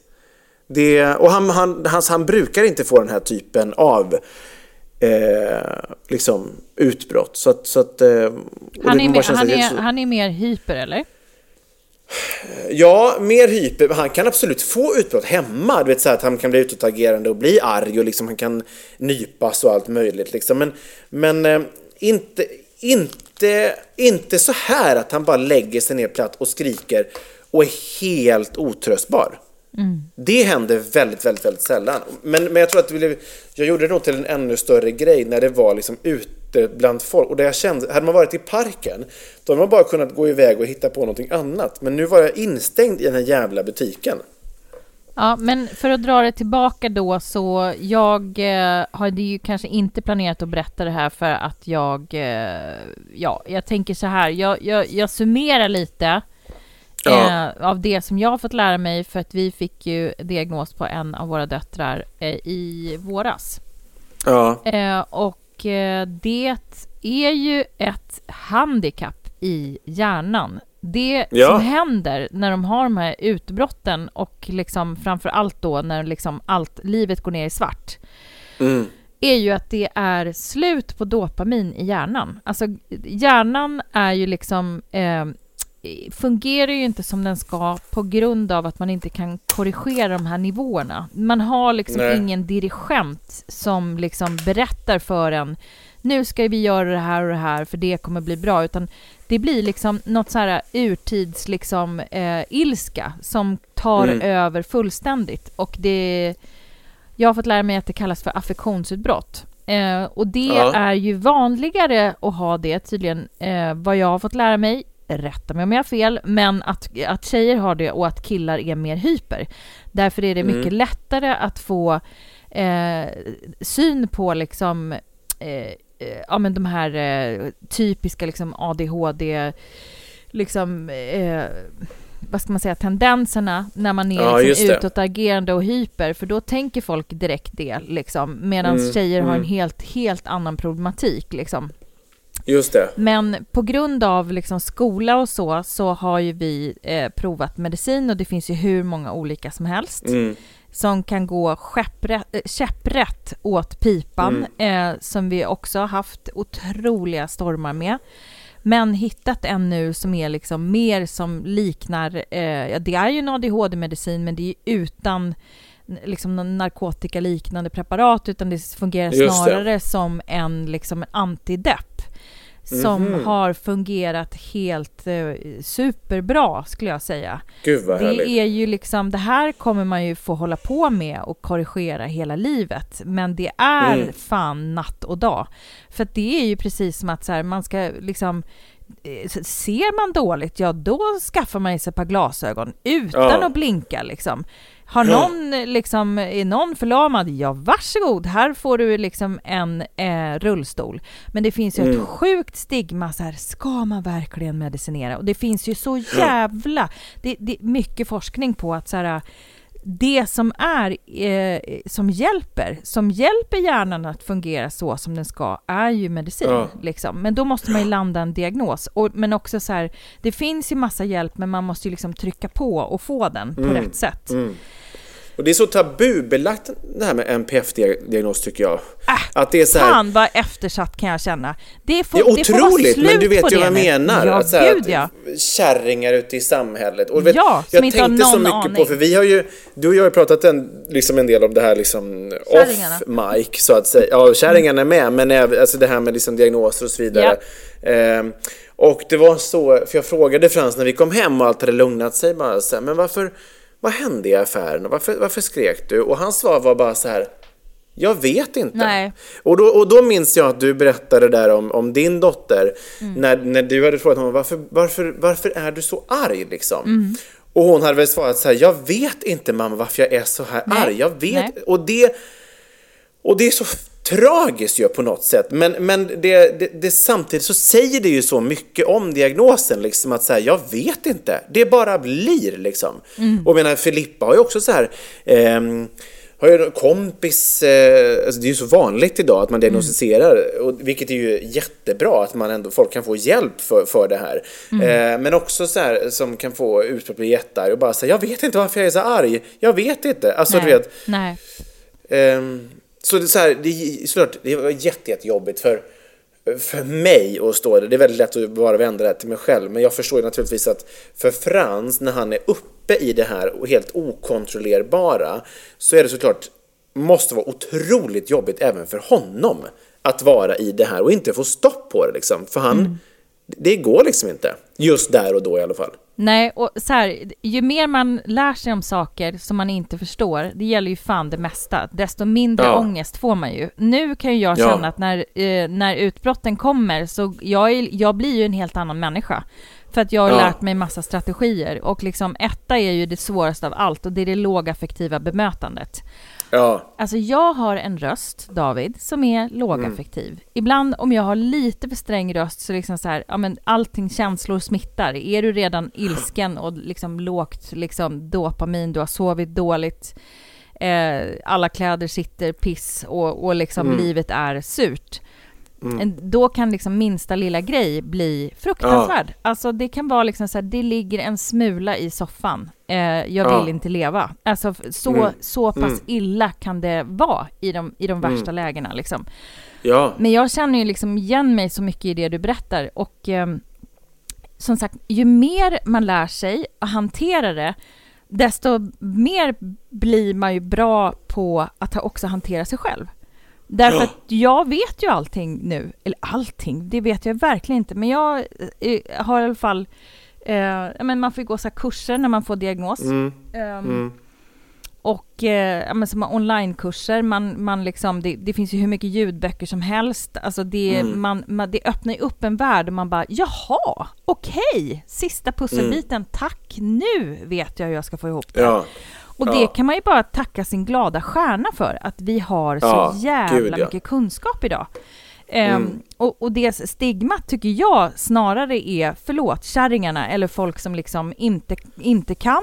Det, och han, han, han, han brukar inte få den här typen av eh, liksom utbrott. Så att, så att, eh, och Han det är, bara mer, känns han, att- är, han är mer hyper, eller? Ja, mer hyper. Han kan absolut få utbrott hemma. Du vet så här, att han kan bli utåtagerande och bli arg och liksom han kan nypas och allt möjligt. Liksom. Men, men eh, inte, inte, inte så här att han bara lägger sig ner platt och skriker och är helt otröstbar. Det händer väldigt, väldigt, väldigt sällan. Men, men jag tror att det blev, jag gjorde det nog till en ännu större grej när det var liksom ute bland folk. Och där jag kände, hade man varit i parken, då hade man bara kunnat gå iväg och hitta på någonting annat. Men nu var jag instängd i den här jävla butiken. Ja, men för att dra det tillbaka då så jag eh, hade ju kanske inte planerat att berätta det här för att jag, eh, ja, jag tänker så här, jag, jag, jag summerar lite eh, av det som jag har fått lära mig för att vi fick ju diagnos på en av våra döttrar eh, i våras. Ja, Eh, och det är ju ett handikapp i hjärnan. Det Ja. som händer när de har de här utbrotten och liksom framför allt då när liksom allt livet går ner i svart mm. är ju att det är slut på dopamin i hjärnan. Alltså hjärnan är ju liksom eh, fungerar ju inte som den ska på grund av att man inte kan korrigera de här nivåerna. Man har liksom Nej. ingen dirigent som liksom berättar för en nu ska vi göra det här och det här för det kommer bli bra, utan det blir liksom något så här urtids liksom eh, ilska som tar Mm. över fullständigt och det jag har fått lära mig att det kallas för affektionsutbrott. Eh, och det Ja. är ju vanligare att ha det tydligen, eh, vad jag har fått lära mig, rätta mig om jag har fel, men att, att tjejer har det och att killar är mer hyper. Därför är det mycket lättare att få eh, syn på liksom eh, eh, ja, men de här eh, typiska liksom ADHD, liksom eh, vad ska man säga, tendenserna när man är Ja, liksom utåtagerande och hyper, för då tänker folk direkt det, liksom, medan Mm, tjejer har en mm. helt, helt annan problematik. Liksom. Just det. Men på grund av liksom skola och så, så har ju vi eh, provat medicin och det finns ju hur många olika som helst Mm. som kan gå käpprätt, eh, käpprätt åt pipan, eh, som vi också har haft otroliga stormar med. Men hittat en nu som är liksom mer som liknar, eh, ja, det är ju en ADHD-medicin men det är utan liksom någon narkotikaliknande preparat utan det fungerar Just det. snarare som en liksom antidepp som Mhm. har fungerat helt eh, superbra skulle jag säga. Gud vad Det härligt. är ju liksom, det här kommer man ju få hålla på med och korrigera hela livet. Men det är Mm. fan natt och dag. För det är ju precis som att så här, man ska liksom eh, Ser man dåligt, ja då skaffar man sig ett par glasögon utan Ja. att blinka liksom. Har någon liksom, är någon förlamad, ja varsågod, här får du liksom en eh, rullstol. Men det finns ju Mm. ett sjukt stigma så här, ska man verkligen medicinera? Och det finns ju så jävla, det, det mycket forskning på att så här, det som är, eh, som hjälper, som hjälper hjärnan att fungera så som den ska, är ju medicin. Ja. Liksom. Men då måste man ju landa en diagnos. Och, men också så här, det finns ju massa hjälp, men man måste ju liksom trycka på och få den på rätt sätt. Mm. Och det är så tabubelagt det här med NPF-diagnos tycker jag. Äh, att det är så här, Fan vad eftersatt kan jag känna. Det, får, det är det otroligt, slut men du vet ju det vad jag menar. Ja, att, så här, gud ja. kärringar ute i samhället. Och vet, Ja, jag tänkte så mycket aning. på, för vi har ju, du och jag har ju pratat en, liksom en del om det här liksom Kärringarna. off mic så att säga. Ja, kärringarna är med, men även, alltså det här med liksom diagnoser och så vidare. Ehm, och det var så, för jag frågade Frans när vi kom hem och allt hade lugnat sig bara så här, men varför, vad hände i affären varför, varför skrek du? Och hans svar var bara så här, jag vet inte. Nej. Och, då, och då minns jag att du berättade där om, om din dotter, när, när du hade frågat honom varför, varför, varför är du så arg liksom? Och hon hade väl svarat så här, jag vet inte mamma varför jag är så här Nej. arg. Jag vet, Nej. och det, och det är så tragiskt ju på något sätt. Men, men det, det, det, samtidigt så säger det ju så mycket om diagnosen, liksom att säga jag vet inte. Det bara blir liksom. Och jag menar, Filippa har ju också så här, ehm, har ju en kompis, eh, alltså det är ju så vanligt idag att man diagnostiserar, och, vilket är ju jättebra att man ändå, folk kan få hjälp för, för det här. Eh, men också så här som kan få utbrott bli jättearg och bara säga jag vet inte varför jag är så arg, jag vet inte. Alltså du Nej. vet, Nej. Ehm, så det, är så här, det, såklart, det var jätte, jättejobbigt för, för mig att stå där. Det är väldigt lätt att bara vända det här till mig själv. Men jag förstår ju naturligtvis att för Frans, när han är uppe i det här och helt okontrollerbara, så är det såklart, måste vara otroligt jobbigt även för honom att vara i det här och inte få stopp på det liksom. För han, det går liksom inte. Just där och då i alla fall. Nej, och så här, ju mer man lär sig om saker som man inte förstår, det gäller ju fan det mesta, desto mindre Ja. ångest får man ju. Nu kan ju jag Ja. känna att när, eh, när utbrotten kommer, så jag, är, jag blir ju en helt annan människa. För att jag har Ja. lärt mig massa strategier. Och liksom etta är ju det svåraste av allt och det är det lågaffektiva bemötandet. Ja, Alltså jag har en röst, David, som är lågaffektiv. Ibland om jag har lite för sträng röst så liksom så här, ja men allting känslor smittar. Är du redan ilsken och liksom lågt liksom dopamin, du har sovit dåligt, eh, alla kläder sitter piss och, och liksom livet är surt. En- Då kan liksom minsta lilla grej bli fruktansvärd. Alltså det kan vara liksom så här, det ligger en smula i soffan. Eh, jag Ja. vill inte leva. Alltså så, Mm. så pass Mm. illa kan det vara i de, i de värsta lägena liksom. ja, Men jag känner ju liksom igen mig så mycket i det du berättar och ehm, som sagt, ju mer man lär sig att hantera det, desto mer blir man ju bra på att också hantera sig själv. Därför att jag vet ju allting nu, eller allting, det vet jag verkligen inte, men jag eh, har i alla fall, eh, men man får ju gå så kurser när man får diagnos. mm, Ehm, mm. och eh, men som onlinekurser, man, man liksom, det, det finns ju hur mycket ljudböcker som helst. Alltså det, Mm. man, man, det öppnar ju upp en värld och man bara jaha, okej, sista pusselbiten, tack, nu vet jag hur jag ska få ihop det. ja. Och Ja. det kan man ju bara tacka sin glada stjärna för, att vi har så Ja, jävla gud, ja. mycket kunskap idag. Ehm, Mm. och, och det stigmat tycker jag snarare är, förlåt, kärringarna eller folk som liksom inte, inte kan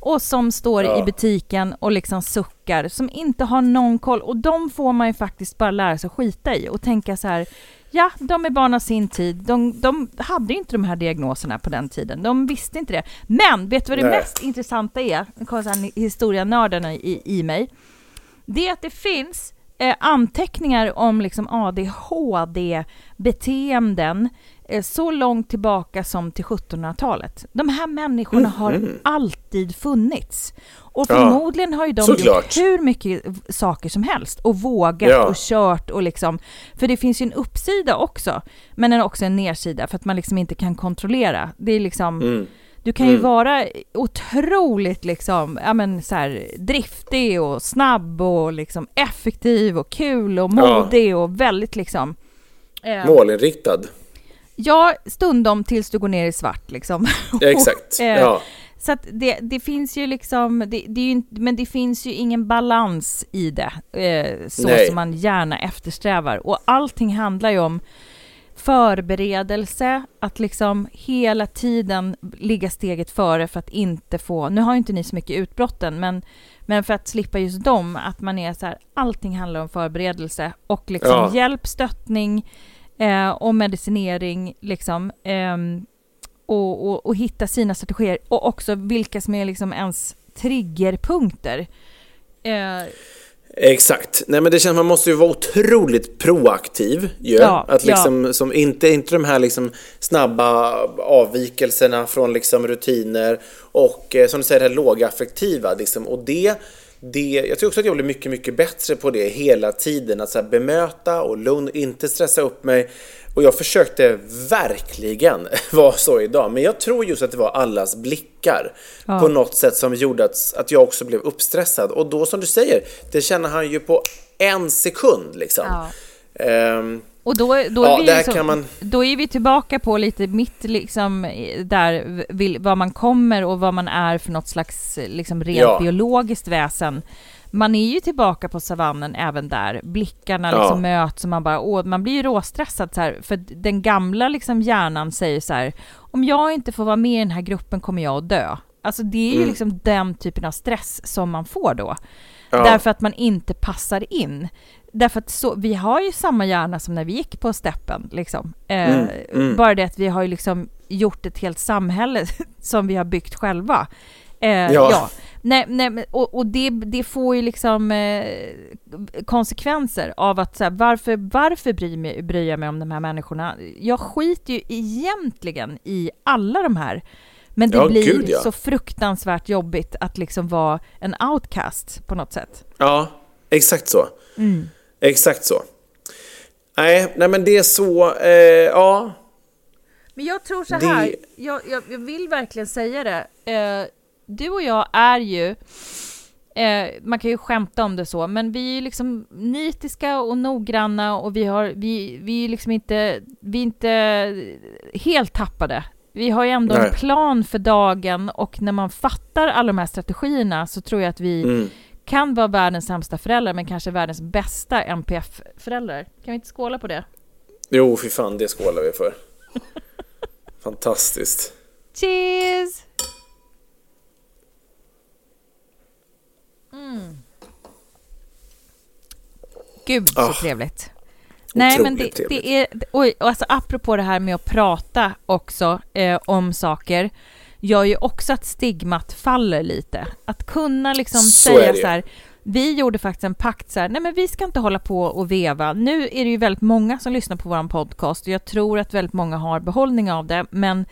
och som står Ja. i butiken och liksom suckar, som inte har någon koll. Och de får man ju faktiskt bara lära sig att skita i och tänka så här, ja, de är barn av sin tid. De, de hade inte de här diagnoserna på den tiden. De visste inte det. Men vet du vad det Nej. mest intressanta är? Nu kommer historianördarna i, i mig. Det är att det finns eh, anteckningar om liksom ADHD-beteenden så långt tillbaka som till 1700-talet. De här människorna har alltid funnits. Och Mm. Ja, förmodligen har ju de såklart. gjort hur mycket saker som helst och vågat Ja. och kört och liksom, för det finns ju en uppsida också, men en, också en nedsida för att man liksom inte kan kontrollera. Det är liksom, Mm. du kan ju Mm. vara otroligt liksom, ja men så här, driftig och snabb och liksom effektiv och kul och Ja. modig och väldigt liksom... eh, Målinriktad. Ja, stundom tills du går ner i svart liksom. (laughs) Ja, exakt. Eh, Ja. Så att det, det finns ju liksom, det, det är ju men det finns ju ingen balans i det, eh, så Nej. som man gärna eftersträvar. Och allting handlar ju om förberedelse, att liksom hela tiden ligga steget före för att inte få, nu har ju inte ni så mycket utbrotten, men, men för att slippa just dem, att man är så här, allting handlar om förberedelse och liksom Ja. hjälp, stöttning eh, och medicinering liksom. ehm, och, och, och hitta sina strategier och också vilka som är liksom ens triggerpunkter. Eh, Exakt. Nej men det känns man måste ju vara otroligt proaktiv ju. Ja, att liksom, som inte, inte de här liksom snabba avvikelserna från liksom rutiner och eh, som du säger det här lågaffektiva liksom. Och det, det, jag tror också att jag blir mycket, mycket bättre på det hela tiden. Att så bemöta och lugn, inte stressa upp mig. Och jag försökte verkligen (laughs) vara så idag. Men jag tror just att det var allas blickar Ja. på något sätt som gjorde att, att jag också blev uppstressad. Och då som du säger, det känner han ju på en sekund liksom. Ja. Ehm, och då, då, är Ja, vi där liksom, man- då är vi tillbaka på lite mitt liksom där, vill, var man kommer och vad man är för något slags liksom rent Ja. biologiskt väsen. Man är ju tillbaka på savannen även där. Blickarna Ja. liksom möts och man bara, åh, man blir ju råstressad så här. För den gamla liksom hjärnan säger så här, om jag inte får vara med i den här gruppen kommer jag att dö. Alltså det är ju Mm. liksom den typen av stress som man får då. Ja. Därför att man inte passar in. Därför att så, vi har ju samma hjärna som när vi gick på steppen. Liksom. Eh, Mm, mm. Bara det att vi har ju liksom gjort ett helt samhälle (laughs) som vi har byggt själva. Eh, ja. Ja. Nej, nej, och, och det, det får ju liksom eh, konsekvenser av att så här, varför, varför bryr, mig, bryr jag mig om de här människorna? Jag skiter ju egentligen i alla de här. Men det Ja, blir gud, ja. så fruktansvärt jobbigt att liksom vara en outcast på något sätt. Ja, exakt så. Mm. Exakt så. Nej, nej men det är så, eh, ja. Men jag tror så Det- här, jag, jag, jag vill verkligen säga det. Eh, du och jag är ju, eh, man kan ju skämta om det så, men vi är ju liksom nitiska och noggranna och vi har, vi, vi är liksom inte, vi är inte helt tappade. Vi har ju ändå Nej. en plan för dagen och när man fattar alla de här strategierna så tror jag att vi Mm. Kan vara världens sämsta föräldrar men kanske världens bästa NPF-föräldrar. Kan vi inte skåla på det? Jo, fy fan, det skålar vi för. (laughs) Fantastiskt. Cheers! Mm. Gud så Ah. trevligt. Nej men det, det är, oj, alltså apropå det här med att prata också eh, om saker, gör ju också att stigmat faller lite. Att kunna liksom Så säga så här, vi gjorde faktiskt en pakt så här, nej men vi ska inte hålla på och veva. Nu är det ju väldigt många som lyssnar på vår podcast och jag tror att väldigt många har behållning av det, men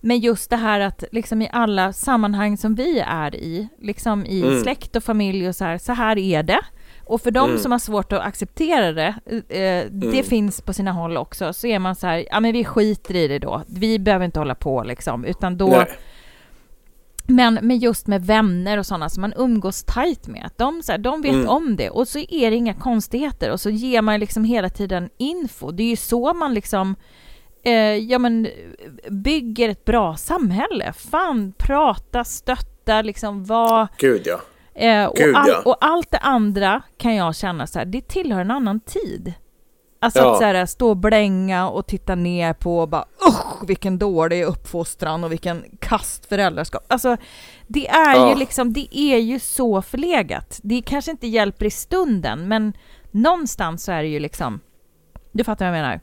men just det här att liksom i alla sammanhang som vi är i, liksom i Mm. släkt och familj och så här, så här är det. Och för de Mm. som har svårt att acceptera det, eh, det Mm. finns på sina håll också, så är man så här, ja men vi skiter i det då, vi behöver inte hålla på liksom, utan då Nej. men, just med vänner och sådana som man umgås tajt med, att de, så här, de vet Mm. om det och så är det inga konstigheter och så ger man liksom hela tiden info. Det är ju så man liksom eh, ja, men, bygger ett bra samhälle. Fan, prata, stötta, liksom vad... Gud ja. Eh, och, Gud, all, ja. och allt det andra kan jag känna så här, det tillhör en annan tid. Alltså Ja. att så här, stå och blänga och titta ner på och bara usch vilken dålig uppfostran och vilken kast föräldraskap. Alltså det är Ja. ju liksom, det är ju så förlegat. Det kanske inte hjälper i stunden men någonstans så är det ju liksom, du fattar vad jag menar?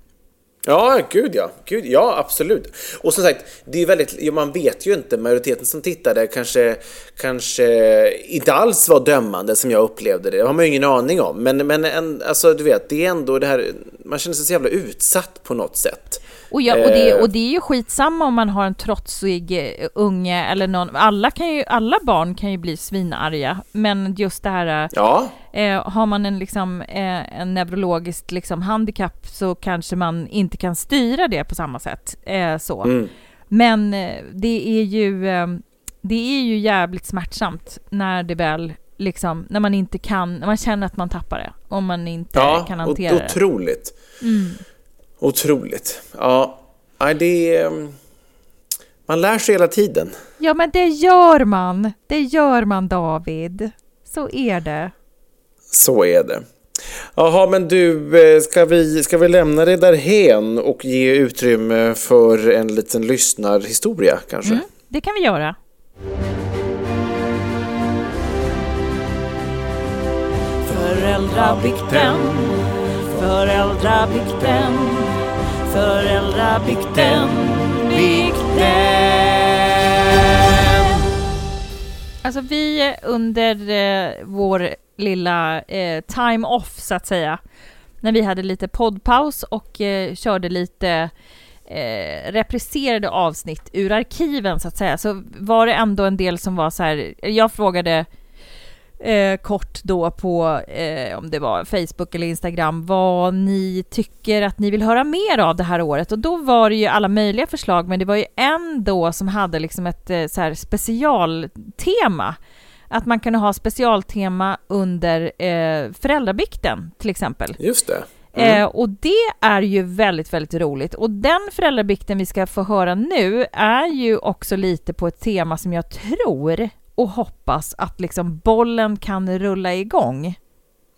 Ja, gud ja. Gud, ja, absolut. Och som sagt, det är väldigt, man vet ju inte, majoriteten som tittade kanske, kanske inte alls var dömande som jag upplevde det. Det har man ju ingen aning om. Men, men en, alltså, du vet, det är ändå det här, man känner sig så jävla utsatt på något sätt. Och, ja, och, det, Eh. och det är ju skitsamma om man har en trotsig eh, unge eller någon, alla, kan ju, alla barn kan ju bli svinarga, men just det här, Ja, eh, har man en, liksom, eh, en neurologiskt liksom, handikapp så kanske man inte kan styra det på samma sätt. Eh, så. Mm. Men eh, det är ju, eh, det är ju jävligt smärtsamt när det väl liksom, när man inte kan, när man känner att man tappar det, om man inte ja kan hantera det. otroligt. Mm. Otroligt. Ja, nej, det är... mm, Man lär sig hela tiden. Ja, men det gör man. Det gör man, David. Så är det. Så är det. Jaha, men du, eh, ska vi, ska vi lämna det därhen och ge utrymme för en liten lyssnarhistoria kanske? Mm, det kan vi göra. Föräldrabikten, föräldrabikten, föräldrabikten, bikten. Alltså vi under eh, vår lilla eh, time off så att säga, när vi hade lite poddpaus och eh, körde lite eh, repriserade avsnitt ur arkiven så att säga, så var det ändå en del som var så här, jag frågade eh, kort då på, eh, om det var Facebook eller Instagram, vad ni tycker att ni vill höra mer av det här året. Och då var det ju alla möjliga förslag, men det var ju en då som hade liksom ett eh, så här specialtema. Att man kunde ha specialtema under eh, föräldrabikten till exempel. Just det. Mm. Eh, och det är ju väldigt, väldigt roligt. Och den föräldrabikten vi ska få höra nu är ju också lite på ett tema som jag tror och hoppas att liksom bollen kan rulla igång.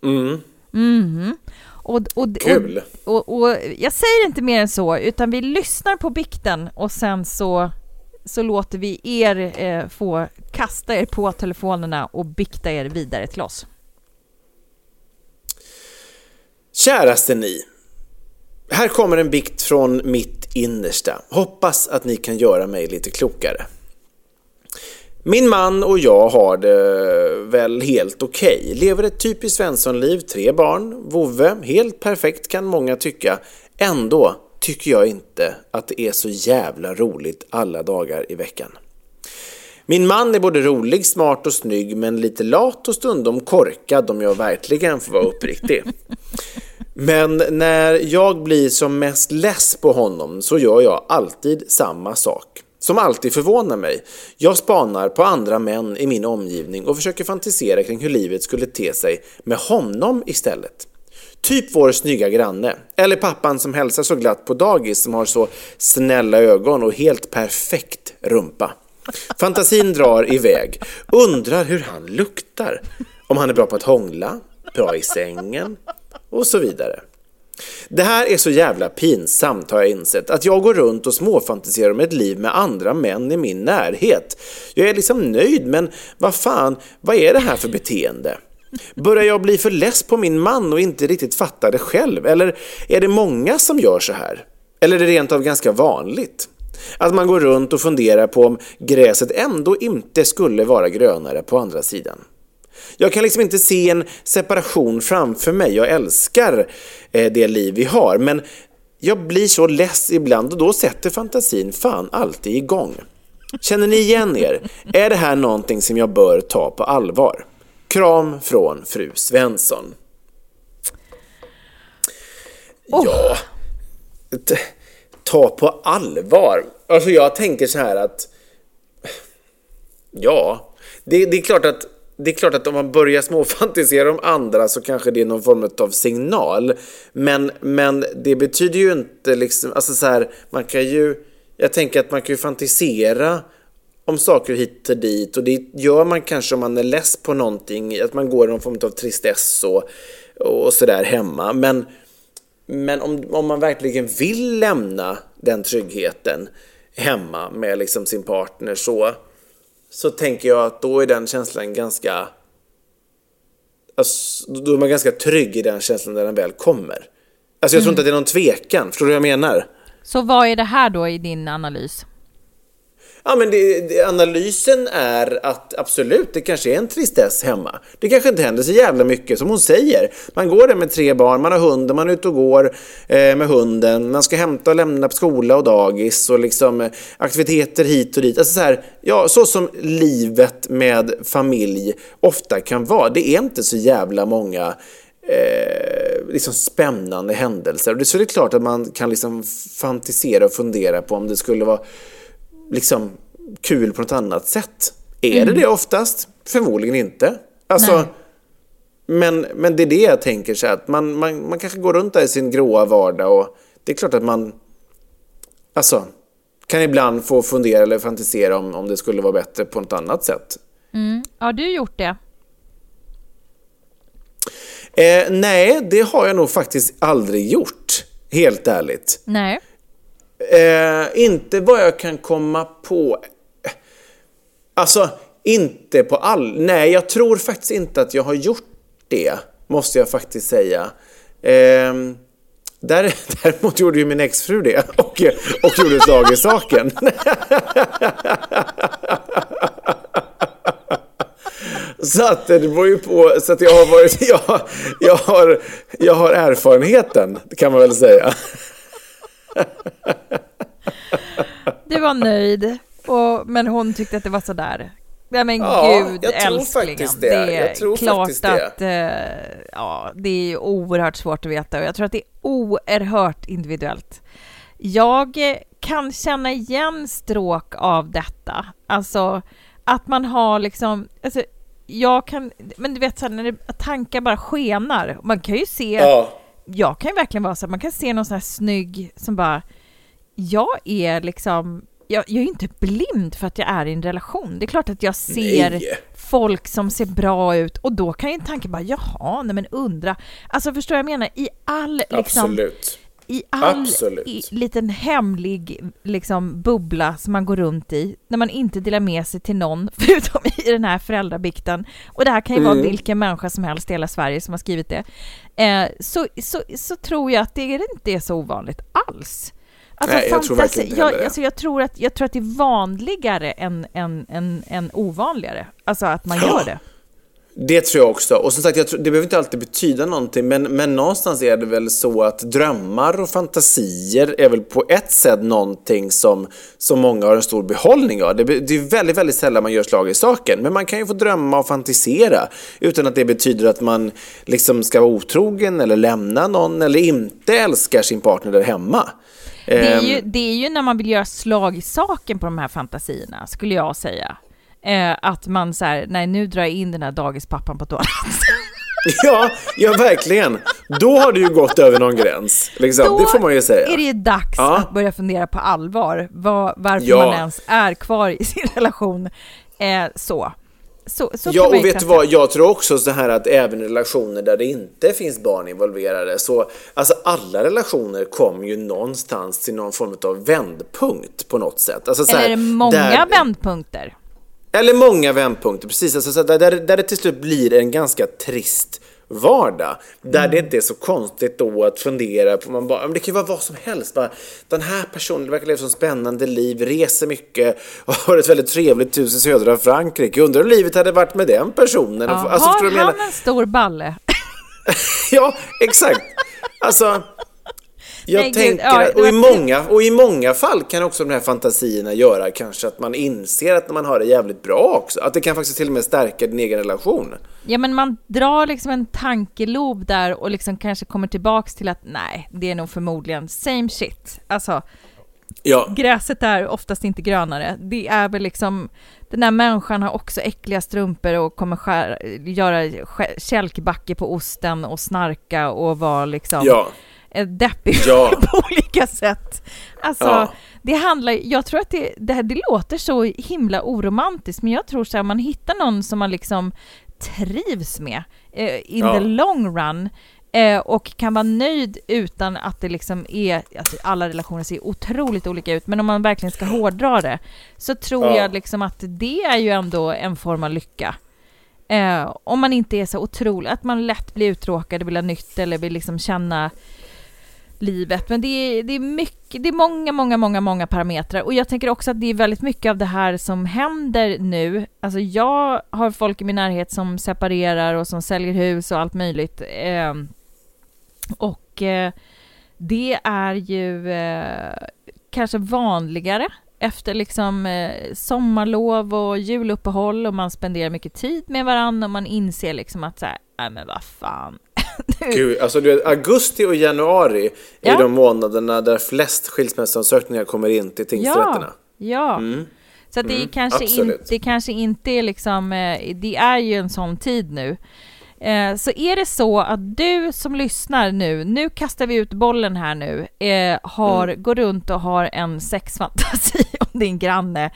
Mm. Mhm. Och, och, Kul. Och, och, och jag säger inte mer än så, utan vi lyssnar på bikten och sen så, så låter vi er eh, få kasta er på telefonerna och bikta er vidare till oss. Käraste ni. Här kommer en bikt från mitt innersta. Hoppas att ni kan göra mig lite klokare. Min man och jag har det väl helt okej. Lever ett typiskt Svenssonliv, tre barn, vovve, helt perfekt kan många tycka. Ändå tycker jag inte att det är så jävla roligt alla dagar i veckan. Min man är både rolig, smart och snygg men lite lat och stundom korkad om jag verkligen får vara uppriktig. Men när jag blir som mest less på honom så gör jag alltid samma sak. Som alltid förvånar mig. Jag spanar på andra män i min omgivning och försöker fantisera kring hur livet skulle te sig med honom istället. Typ vår snygga granne. Eller pappan som hälsar så glatt på dagis som har så snälla ögon och helt perfekt rumpa. Fantasin drar iväg. Undrar hur han luktar. Om han är bra på att hångla, bra i sängen och så vidare. Det här är så jävla pinsamt har jag insett, att jag går runt och småfantiserar om ett liv med andra män i min närhet. Jag är liksom nöjd, men vad fan, vad är det här för beteende? Börjar jag bli för less på min man och inte riktigt fatta det själv? Eller är det många som gör så här? Eller är det rent av ganska vanligt? Att man går runt och funderar på om gräset ändå inte skulle vara grönare på andra sidan. Jag kan liksom inte se en separation framför mig. Jag älskar eh, det liv vi har, men jag blir så less ibland och då sätter fantasin fan alltid igång. Känner ni igen er? Är det här någonting som jag bör ta på allvar? Kram från fru Svensson. Ja, t- ta på allvar. Alltså jag tänker så här att Ja, det, det, är klart att, det är klart att om man börjar småfantisera om andra så kanske det är någon form av signal. Men, men det betyder ju inte liksom, alltså så här, man kan ju, jag tänker att man kan ju fantisera om saker hit och dit och det gör man kanske om man är less på någonting, att man går i någon form av tristess och, och sådär hemma. Men, men om, om man verkligen vill lämna den tryggheten hemma med liksom sin partner så, så tänker jag att då är den känslan ganska alltså, då är man ganska trygg i den känslan när den väl kommer. Alltså jag tror inte att det är någon tvekan, förstår du vad jag menar? Så vad är det här då i din analys? Ja, men det, det, analysen är att absolut, det kanske är en tristess hemma. Det kanske inte händer så jävla mycket som hon säger. Man går där med tre barn, man har hunden, man är ute och går eh, med hunden, man ska hämta och lämna på skola och dagis och liksom eh, aktiviteter hit och dit. Alltså så här, ja, så som livet med familj ofta kan vara. Det är inte så jävla många Eh, liksom spännande händelser. Och så är det klart att man kan liksom fantisera och fundera på om det skulle vara liksom kul på något annat sätt. Är mm. det det oftast? Förmodligen inte. Alltså, men, men det är det jag tänker så att man, man, man kanske går runt där i sin gråa vardag och det är klart att man alltså, kan ibland få fundera eller fantisera om, om det skulle vara bättre på något annat sätt. Mm. Har du gjort det? Eh, nej, det har jag nog faktiskt aldrig gjort. Helt ärligt. Nej. Eh, inte vad jag kan komma på. Alltså, inte på all... Nej, jag tror faktiskt inte att jag har gjort det. Måste jag faktiskt säga. Eh, där, (laughs) däremot gjorde ju min exfru det och, och gjorde slag i saken. (laughs) Så att det beror ju på, så att jag har varit, jag, jag, har, jag har erfarenheten kan man väl säga. (laughs) Du var nöjd, och, men hon tyckte att det var sådär. Ja men ja, gud jag tror älsklingen. Faktiskt det. det är jag tror klart faktiskt det. att eh, ja, det är oerhört svårt att veta och jag tror att det är oerhört individuellt. Jag kan känna igen stråk av detta. Alltså att man har liksom, alltså, jag kan, men du vet så här, när det, tankar bara skenar. Man kan ju se, Ja. Jag kan ju verkligen vara så här, man kan se någon sån här snygg som bara, jag är liksom, jag, jag är inte blind för att jag är i en relation. Det är klart att jag ser Nej. folk som ser bra ut och då kan ju en tanke bara, jaha, nej men undra. Alltså förstår jag jag menar? I all liksom, Absolut. I all i, liten hemlig liksom, bubbla som man går runt i, när man inte delar med sig till någon, (laughs) förutom i den här föräldrabikten, och det här kan ju vara Mm. vilken människa som helst i hela Sverige som har skrivit det, eh, så, så, så tror jag att det inte är så ovanligt alls. Alltså, Nej, jag tror verkligen inte jag, alltså, jag, tror att, jag tror att det är vanligare än, än, än, än ovanligare, alltså att man gör det. Det tror jag också. Och som sagt, jag tror, det behöver inte alltid betyda någonting, men, men någonstans är det väl så att drömmar och fantasier är väl på ett sätt någonting som, som många har en stor behållning av. Det, det är väldigt, väldigt sällan man gör slag i saken, men man kan ju få drömma och fantisera utan att det betyder att man liksom ska vara otrogen eller lämna någon eller inte älskar sin partner där hemma. Det är, Ehm, ju, det är ju när man vill göra slag i saken på de här fantasierna, skulle jag säga. Eh, att man så här, nej nu drar jag in den här dagispappan på toaletten. (laughs) Ja, ja verkligen. Då har du ju gått över någon gräns. Liksom. Då det får man ju säga. är det ju dags Ja. att börja fundera på allvar, vad, varför Ja. man ens är kvar i sin (laughs) relation. Eh, så. Så, så Ja, och vet du vad? Jag tror också så här att även relationer där det inte finns barn involverade, så alltså alla relationer kommer ju någonstans till någon form av vändpunkt på något sätt. Alltså, så Eller här, är det många där, vändpunkter? Eller många vändpunkter, precis. Alltså, så där, där, det till slut blir en ganska trist vardag. Där Mm. det inte är så konstigt då att fundera på, man bara, men det kan ju vara vad som helst. Bara, den här personen verkar leva ett spännande liv, reser mycket och (laughs) har ett väldigt trevligt hus i södra Frankrike. Undrar hur livet hade varit med den personen. Ja, Alltså, har han en stor balle? (laughs) Ja, exakt. Alltså, jag Nej, tänker ja, och, i många, och i många fall kan också de här fantasierna göra kanske att man inser att man har det jävligt bra också. Att det kan faktiskt till och med stärka din egen relation. Ja, men man drar liksom en tankelob där och liksom kanske kommer tillbaks till att nej, det är nog förmodligen same shit. Alltså, Ja, gräset är oftast inte grönare. Det är väl liksom, den här människan har också äckliga strumpor och kommer skär, göra kälkbacke på osten och snarka och vara liksom ja. Deppig (laughs) Ja. på olika sätt. Alltså, Ja. det handlar, jag tror att det, det, här, det låter så himla oromantiskt, men jag tror så här, man hittar någon som man liksom trivs med eh, in Ja. the long run eh, och kan vara nöjd utan att det liksom är, alltså alla relationer ser otroligt olika ut, men om man verkligen ska hårdra det så tror Ja. jag liksom att det är ju ändå en form av lycka. Eh, om man inte är så otrolig, att man lätt blir uttråkad och vill ha nytt eller vill liksom känna livet. Men det är, det är mycket, det är många, många, många, många parametrar. Och jag tänker också att det är väldigt mycket av det här som händer nu. Alltså jag har folk i min närhet som separerar och som säljer hus och allt möjligt. Eh, och eh, det är ju eh, kanske vanligare efter liksom eh, sommarlov och juluppehåll och man spenderar mycket tid med varandra och man inser liksom att så här, nej men vad fan. (laughs) Gud, alltså du vet, augusti och januari är Ja. de månaderna där flest skilsmässoansökningar kommer in till tingsrätterna. Ja, ja. Mm. Så det, är Mm, kanske inte, det kanske inte är liksom, eh, det är ju en sån tid nu. Eh, Så är det så att du som lyssnar nu, nu kastar vi ut bollen här nu, eh, har, Mm. går runt och har en sexfantasi (laughs) om din granne,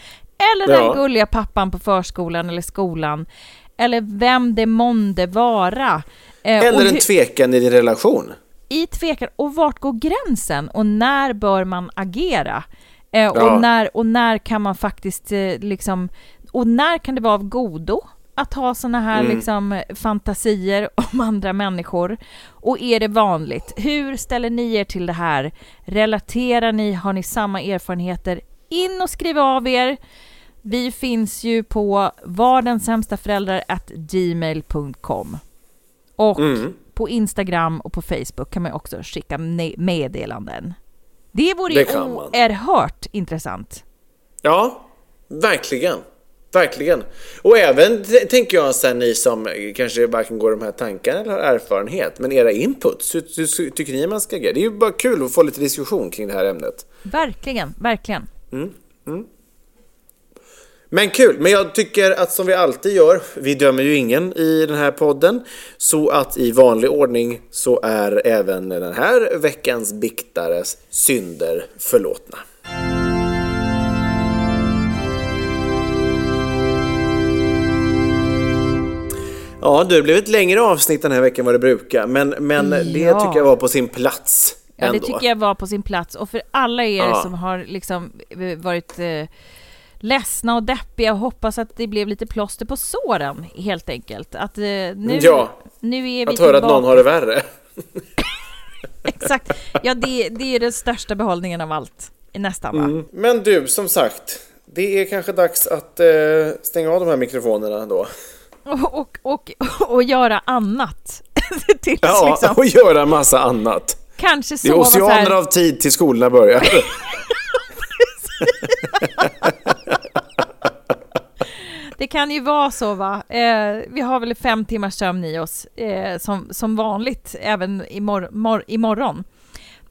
eller den Ja. gulliga pappan på förskolan eller skolan, eller vem det månde vara. Eh, Eller en tvekan i din relation. i tvekan. Och vart går gränsen? Och när bör man agera? Eh, Ja. och, när, och när kan man faktiskt eh, liksom... Och när kan det vara av godo att ha såna här Mm. liksom, fantasier (laughs) om andra människor? Och är det vanligt? Hur ställer ni er till det här? Relaterar ni? Har ni samma erfarenheter? In och skriv av er! Vi finns ju på vardensämstaföräldrar@gmail.com och Mm. på Instagram och på Facebook kan man också skicka meddelanden. Det vore Det ju oerhört intressant. Ja, verkligen. Verkligen. Och även tänker jag sen ni som kanske varken går de här tankarna eller har erfarenhet, men era inputs, hur, hur tycker ni man ska agera? Det är ju bara kul att få lite diskussion kring det här ämnet. Verkligen, verkligen. Men kul, men jag tycker att som vi alltid gör, vi dömer ju ingen i den här podden, så att i vanlig ordning så är även den här veckans biktares synder förlåtna. Ja, det blev ett längre avsnitt den här veckan vad det brukar, men, men det Ja. tycker jag var på sin plats. Ja, det tycker jag var på sin plats. Och för alla er Ja. som har liksom eh, varit eh, ledsna och deppiga och hoppas att det blev lite plåster på såren, helt enkelt. Att eh, nu, Ja. nu är vi Att höra att någon har det värre. (laughs) Exakt. Ja, det, det är den största behållningen av allt. Nästan, va? Mm. Men du, som sagt, det är kanske dags att eh, stänga av de här mikrofonerna då. Och, och, och, och göra annat. (laughs) Tills Ja, liksom, och göra massa annat. kanske Det är sova oceaner av tid till skolorna börjar. (laughs) Det kan ju vara så va. Eh, vi har väl fem timmars sömn i oss eh, som, som vanligt även imor- mor- imorgon.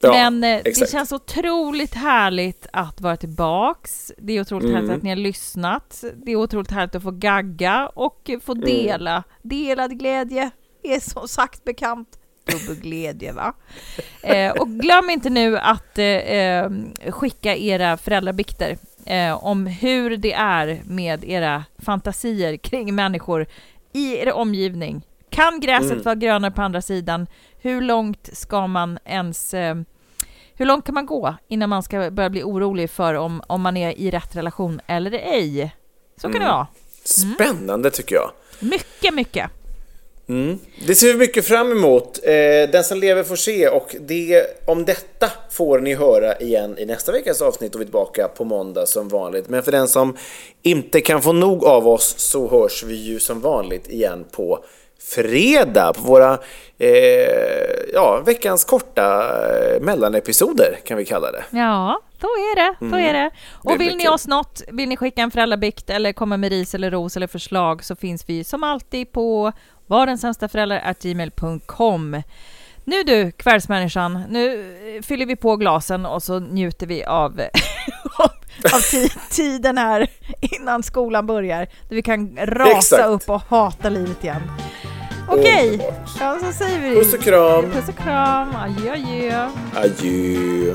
Ja, Men eh, det känns otroligt härligt att vara tillbaks. Det är otroligt Mm. härligt att ni har lyssnat. Det är otroligt härligt att få gagga och få Mm. dela. Delad glädje är som sagt bekant dubbel glädje. Eh, och glöm inte nu att eh, eh, skicka era föräldrabikter eh, om hur det är med era fantasier kring människor i er omgivning. Kan gräset Mm. vara grönare på andra sidan? Hur långt ska man ens... Eh, hur långt kan man gå innan man ska börja bli orolig för om, om man är i rätt relation eller ej? Så kan det Mm. vara. Spännande tycker jag. Mycket, mycket. Mm. Det ser vi mycket fram emot. Eh, den som lever får se och det, om detta får ni höra igen i nästa veckas avsnitt och vi är tillbaka på måndag som vanligt. Men för den som inte kan få nog av oss så hörs vi ju som vanligt igen på fredag på våra eh, ja, veckans korta eh, mellanepisoder kan vi kalla det. Ja, så är det. Så Mm. är det. Det Och blir vill ni kul. oss något, vill ni skicka en föräldrabikt eller komma med ris eller ros eller förslag så finns vi som alltid på varensämstaföräldrar.gmail.com Nu du, kvällsmänniskan, nu eh, fyller vi på glasen och så njuter vi av, (laughs) av ti- tiden här innan skolan börjar. Där vi kan rasa Exakt. upp och hata livet igen. Okej, Okej, ja, så säger vi Puss och kram. Puss och kram. Adjö, adjö. Adjö.